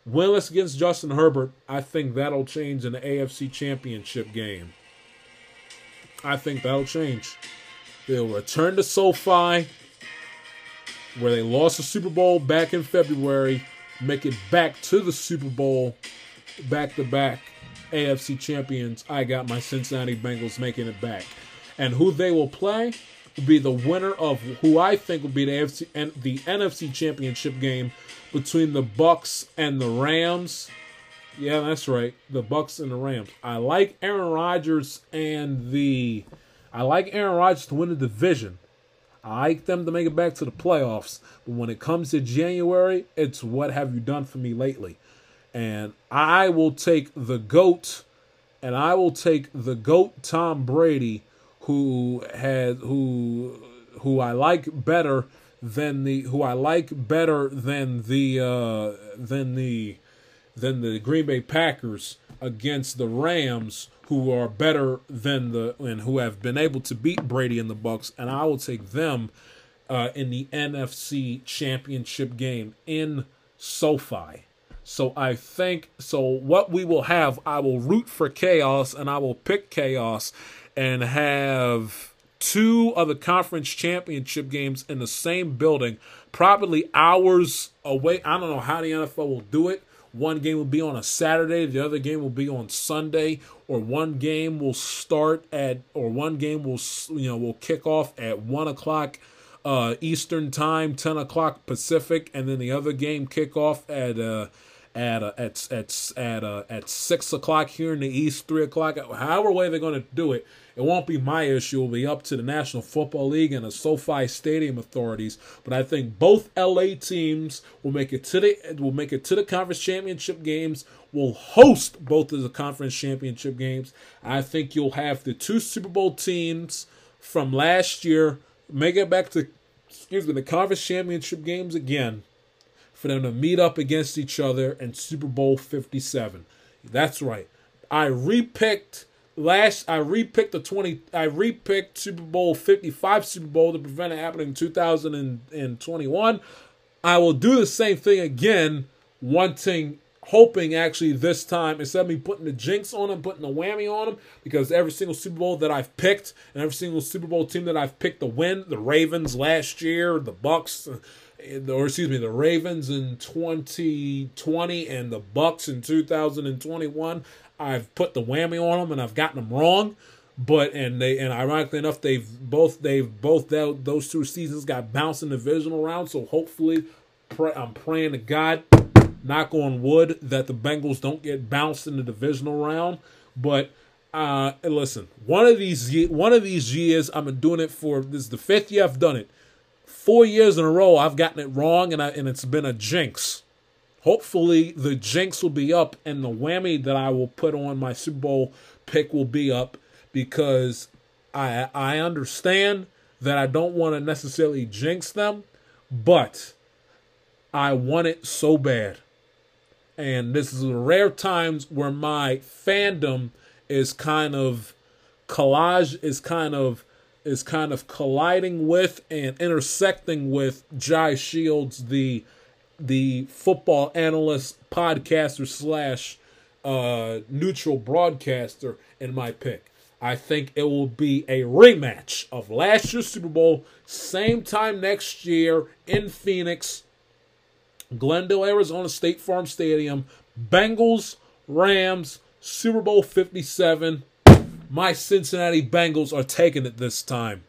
Winless against Justin Herbert. I think that'll change in the AFC Championship game. I think that'll change. They'll return to SoFi, where they lost the Super Bowl back in February, make it back to the Super Bowl, back to back AFC champions. I got my Cincinnati Bengals making it back. And who they will play? will be the winner of who I think will be the AFC and the NFC Championship game between the Bucks and the Rams. Yeah, that's right. The Bucks and the Rams. I like Aaron Rodgers and the I like Aaron Rodgers to win the division. I like them to make it back to the playoffs. But when it comes to January, it's what have you done for me lately? And I will take the GOAT and I will take the GOAT Tom Brady, who had who who I like better than the who I like better than the uh than the than the Green Bay Packers against the Rams, who are better than the and who have been able to beat Brady and the Bucks, and I will take them uh, in the NFC Championship game in SoFi. So I think so. What we will have, I will root for chaos, and I will pick chaos, and have two of the conference championship games in the same building, probably hours away. I don't know how the NFL will do it. One game will be on a Saturday, the other game will be on Sunday, or one game will start at, or one game will you know will kick off at one o'clock uh, Eastern time, ten o'clock Pacific, and then the other game kick off at uh, at uh, at at at uh, at six o'clock here in the East, three o'clock. However way they're going to do it, it won't be my issue. It'll be up to the National Football League and the SoFi Stadium authorities. But I think both LA teams will make it to the will make it to the conference championship games. Will host both of the conference championship games. I think you'll have the two Super Bowl teams from last year make it back to excuse me the conference championship games again for them to meet up against each other in Super Bowl 57. That's right. I repicked last I repicked the 20 I repicked Super Bowl 55 Super Bowl to prevent it happening in 2021. I will do the same thing again, wanting hoping actually this time instead of me putting the jinx on them, putting the whammy on them, because every single Super Bowl that I've picked and every single Super Bowl team that I've picked to win, the Ravens last year, the Bucks, or excuse me, the Ravens in 2020 and the Bucks in 2021. I've put the whammy on them and I've gotten them wrong. But and they and ironically enough, they've both they've both that, those two seasons got bounced in the divisional round. So hopefully, pray, I'm praying to God, knock on wood, that the Bengals don't get bounced in the divisional round. But uh, listen, one of these one of these years, I've been doing it for this is the fifth year I've done it. Four years in a row, I've gotten it wrong, and I, and it's been a jinx. Hopefully, the jinx will be up, and the whammy that I will put on my Super Bowl pick will be up because I I understand that I don't want to necessarily jinx them, but I want it so bad. And this is the rare times where my fandom is kind of collage is kind of is kind of colliding with and intersecting with Jai Shields, the the football analyst, podcaster slash uh, neutral broadcaster in my pick. I think it will be a rematch of last year's Super Bowl, same time next year in Phoenix, Glendale, Arizona State Farm Stadium. Bengals, Rams, Super Bowl 57. My Cincinnati Bengals are taking it this time.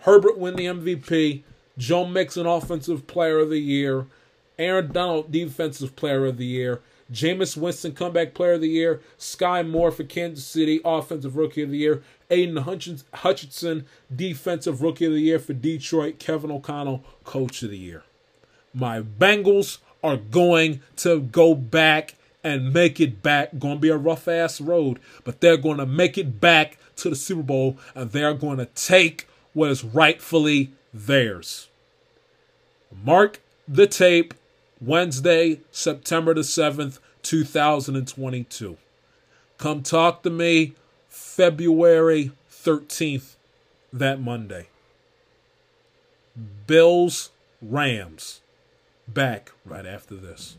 Herbert win the MVP. Joe Mixon, Offensive Player of the Year. Aaron Donald, Defensive Player of the Year. Jameis Winston, Comeback Player of the Year. Sky Moore for Kansas City, Offensive Rookie of the Year. Aidan Hutchinson, Defensive Rookie of the Year for Detroit. Kevin O'Connell, Coach of the Year. My Bengals are going to go back and make it back. Going to be a rough ass road, but they're going to make it back to the Super Bowl and they're going to take what is rightfully theirs. Mark the tape Wednesday, September the 7th, 2022. Come talk to me February 13th, that Monday. Bills, Rams. Back right after this.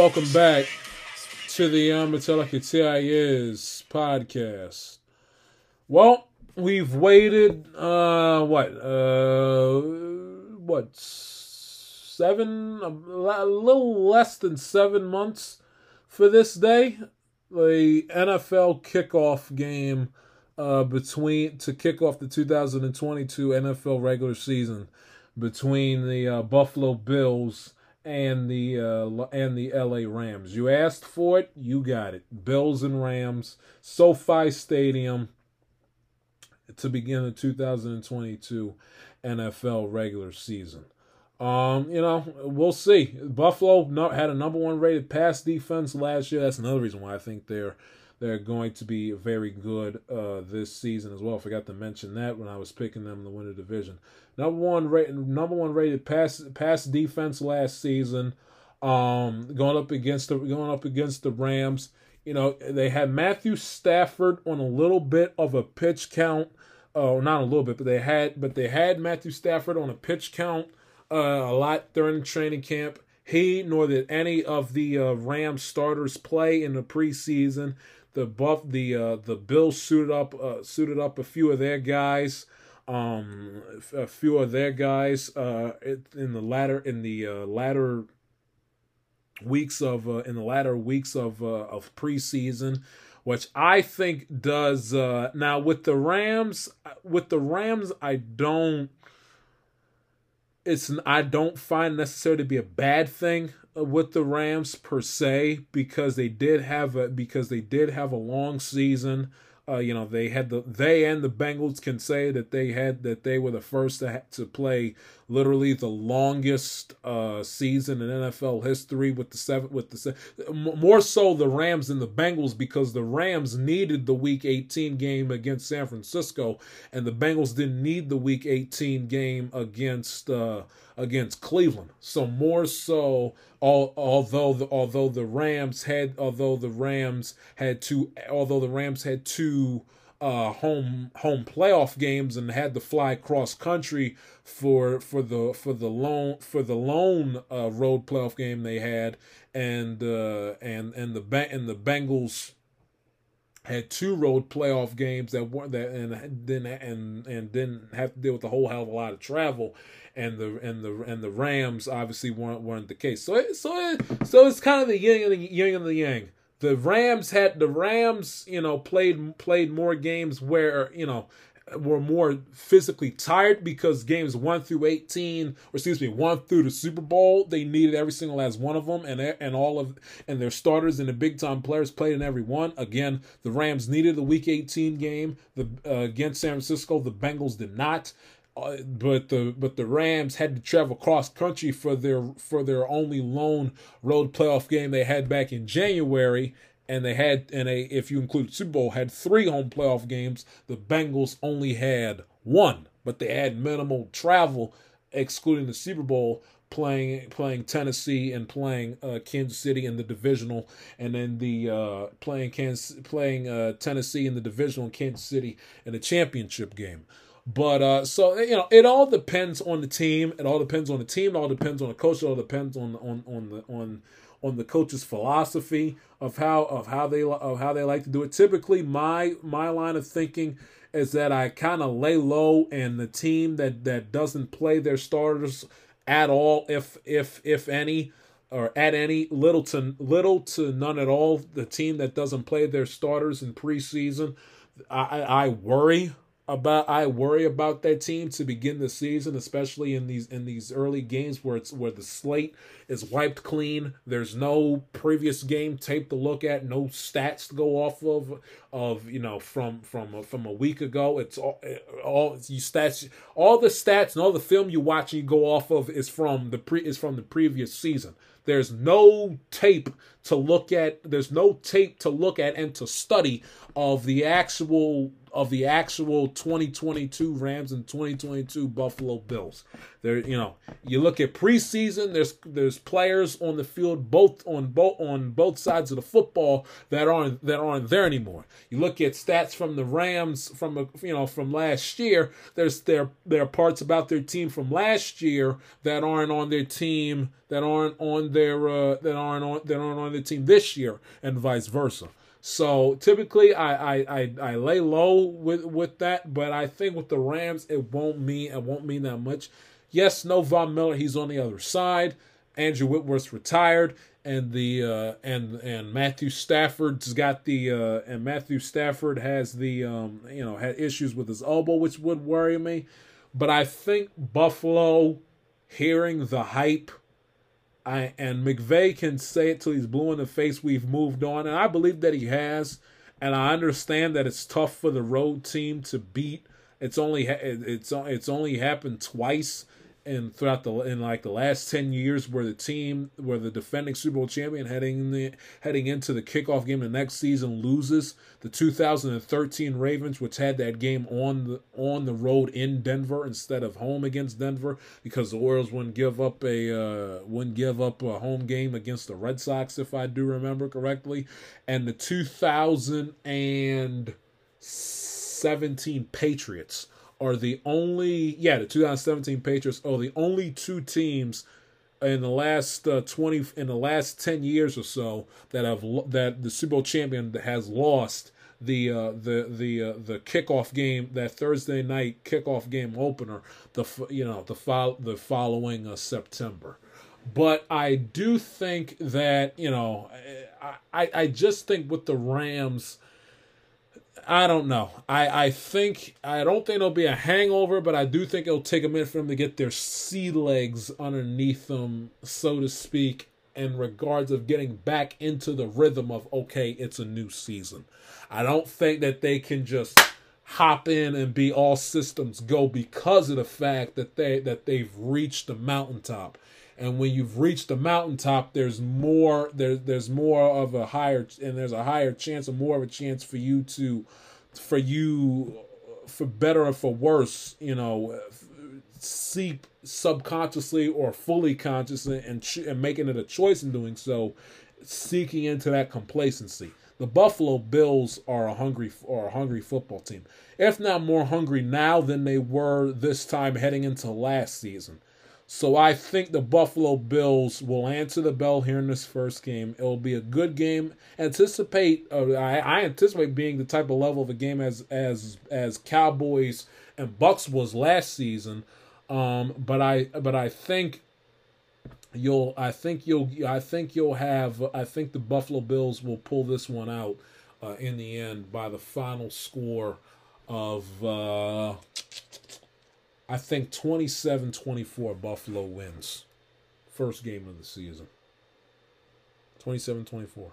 Welcome back to the Metallica TIS podcast. Well, we've waited, uh, what, uh, what, seven, a little less than seven months for this day. The NFL kickoff game uh, between to kick off the 2022 NFL regular season between the uh, Buffalo Bills and the uh, and the LA Rams. You asked for it, you got it. Bills and Rams, SoFi Stadium to begin the 2022 NFL regular season. Um, you know, we'll see. Buffalo had a number one rated pass defense last year. That's another reason why I think they're they're going to be very good uh, this season as well. I forgot to mention that when I was picking them to win the division. Number one rated, number one rated pass pass defense last season. Um, going up against the going up against the Rams. You know they had Matthew Stafford on a little bit of a pitch count. Oh, not a little bit, but they had but they had Matthew Stafford on a pitch count uh, a lot during training camp. He nor did any of the uh, Rams starters play in the preseason the buff the uh, the Bills suited up uh, suited up a few of their guys, um, a few of their guys uh, in the latter in the uh, latter weeks of uh, in the latter weeks of uh, of preseason, which I think does uh, now with the Rams with the Rams I don't it's I don't find necessarily to be a bad thing with the Rams per se because they did have a because they did have a long season. Uh, you know they had the they and the Bengals can say that they had that they were the first to to play literally the longest uh, season in NFL history with the seven with the more so the Rams than the Bengals because the Rams needed the Week 18 game against San Francisco and the Bengals didn't need the Week 18 game against uh, against Cleveland. So more so, all, although the although the Rams had although the Rams had two although the Rams had two uh, home home playoff games and had to fly cross country for for the for the lone for the lone uh, road playoff game they had and uh, and and the and the Bengals had two road playoff games that weren't that and didn't and and didn't have to deal with a whole hell of a lot of travel and the and the and the Rams obviously weren't weren't the case. So it, so it, so it's kind of the yin and the yin and the yang. The Rams had the Rams, you know, played played more games where you know were more physically tired because games one through eighteen, or excuse me, one through the Super Bowl, they needed every single last one of them, and and all of and their starters and the big time players played in every one. Again, the Rams needed the Week eighteen game the uh, against San Francisco. The Bengals did not. Uh, but the but the Rams had to travel cross country for their for their only lone road playoff game they had back in January, and they had and they if you include Super Bowl had three home playoff games. The Bengals only had one, but they had minimal travel, excluding the Super Bowl playing playing Tennessee and playing uh, Kansas City in the divisional, and then the uh, playing Kansas playing uh, Tennessee in the divisional and Kansas City in the championship game. But uh, so you know, it all depends on the team. It all depends on the team. It all depends on the coach. It all depends on on on the on on the coach's philosophy of how of how they of how they like to do it. Typically, my my line of thinking is that I kind of lay low, and the team that that doesn't play their starters at all, if if if any, or at any little to little to none at all, the team that doesn't play their starters in preseason, I I worry about I worry about that team to begin the season, especially in these in these early games where it's where the slate is wiped clean. There's no previous game tape to look at, no stats to go off of of you know from from uh, from a week ago. It's all eh, all you stats, all the stats and all the film you watch and you go off of is from the pre is from the previous season. There's no tape to look at. There's no tape to look at and to study of the actual of the actual 2022 Rams and 2022 Buffalo Bills. There, you know, you look at preseason. There's there's players on the field both on both on both sides of the football that aren't that aren't there anymore. You look at stats from the Rams from a, you know from last year. There's there there are parts about their team from last year that aren't on their team that aren't on their uh, that aren't on that aren't on their team this year, and vice versa. So typically, I, I I I lay low with with that, but I think with the Rams, it won't mean it won't mean that much. Yes, no Von Miller, he's on the other side. Andrew Whitworth's retired, and the uh, and and Matthew Stafford's got the uh, and Matthew Stafford has the um, you know had issues with his elbow, which would worry me. But I think Buffalo, hearing the hype I and McVay can say it till he's blue in the face. We've moved on, and I believe that he has. And I understand that it's tough for the road team to beat. It's only it's it's only happened twice and throughout the in like the last 10 years where the team where the defending Super Bowl champion heading the, heading into the kickoff game the next season loses the 2013 Ravens which had that game on the on the road in Denver instead of home against Denver because the Orioles wouldn't give up a uh, wouldn't give up a home game against the Red Sox if I do remember correctly. And the 2017 Patriots are the only yeah the 2017 Patriots are the only two teams in the last uh, 20 in the last 10 years or so that have that the Super Bowl champion has lost the uh, the the uh, the kickoff game that Thursday night kickoff game opener the you know the fo- the following uh, September. But I do think that you know I I just think with the Rams I don't know. I, I think I don't think it'll be a hangover, but I do think it'll take a minute for them to get their sea legs underneath them, so to speak, in regards of getting back into the rhythm of okay, it's a new season. I don't think that they can just hop in and be all systems go because of the fact that they that they've reached the mountaintop and when you've reached the mountaintop there's more there, there's more of a higher and there's a higher chance or more of a chance for you to for you for better or for worse you know seep subconsciously or fully consciously and, and making it a choice in doing so seeking into that complacency the Buffalo Bills are a hungry are a hungry football team, if not more hungry now than they were this time heading into last season. So I think the Buffalo Bills will answer the bell here in this first game. It will be a good game. Anticipate uh, I, I anticipate being the type of level of a game as as as Cowboys and Bucks was last season. Um, but I but I think you'll I think you'll I think you'll have I think the Buffalo Bills will pull this one out uh, in the end by the final score of uh, I think 27 24 Buffalo wins. First game of the season. 27 24.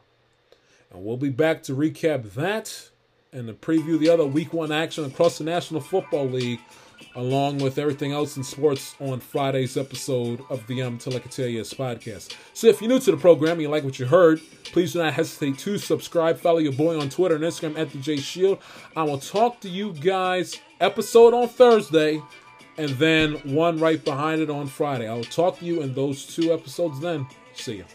And we'll be back to recap that and to preview the other week one action across the National Football League, along with everything else in sports on Friday's episode of the Till I Can Tell You podcast. So if you're new to the program and you like what you heard, please do not hesitate to subscribe. Follow your boy on Twitter and Instagram at the J Shield. I will talk to you guys episode on Thursday and then one right behind it on Friday. I will talk to you in those two episodes then. See you.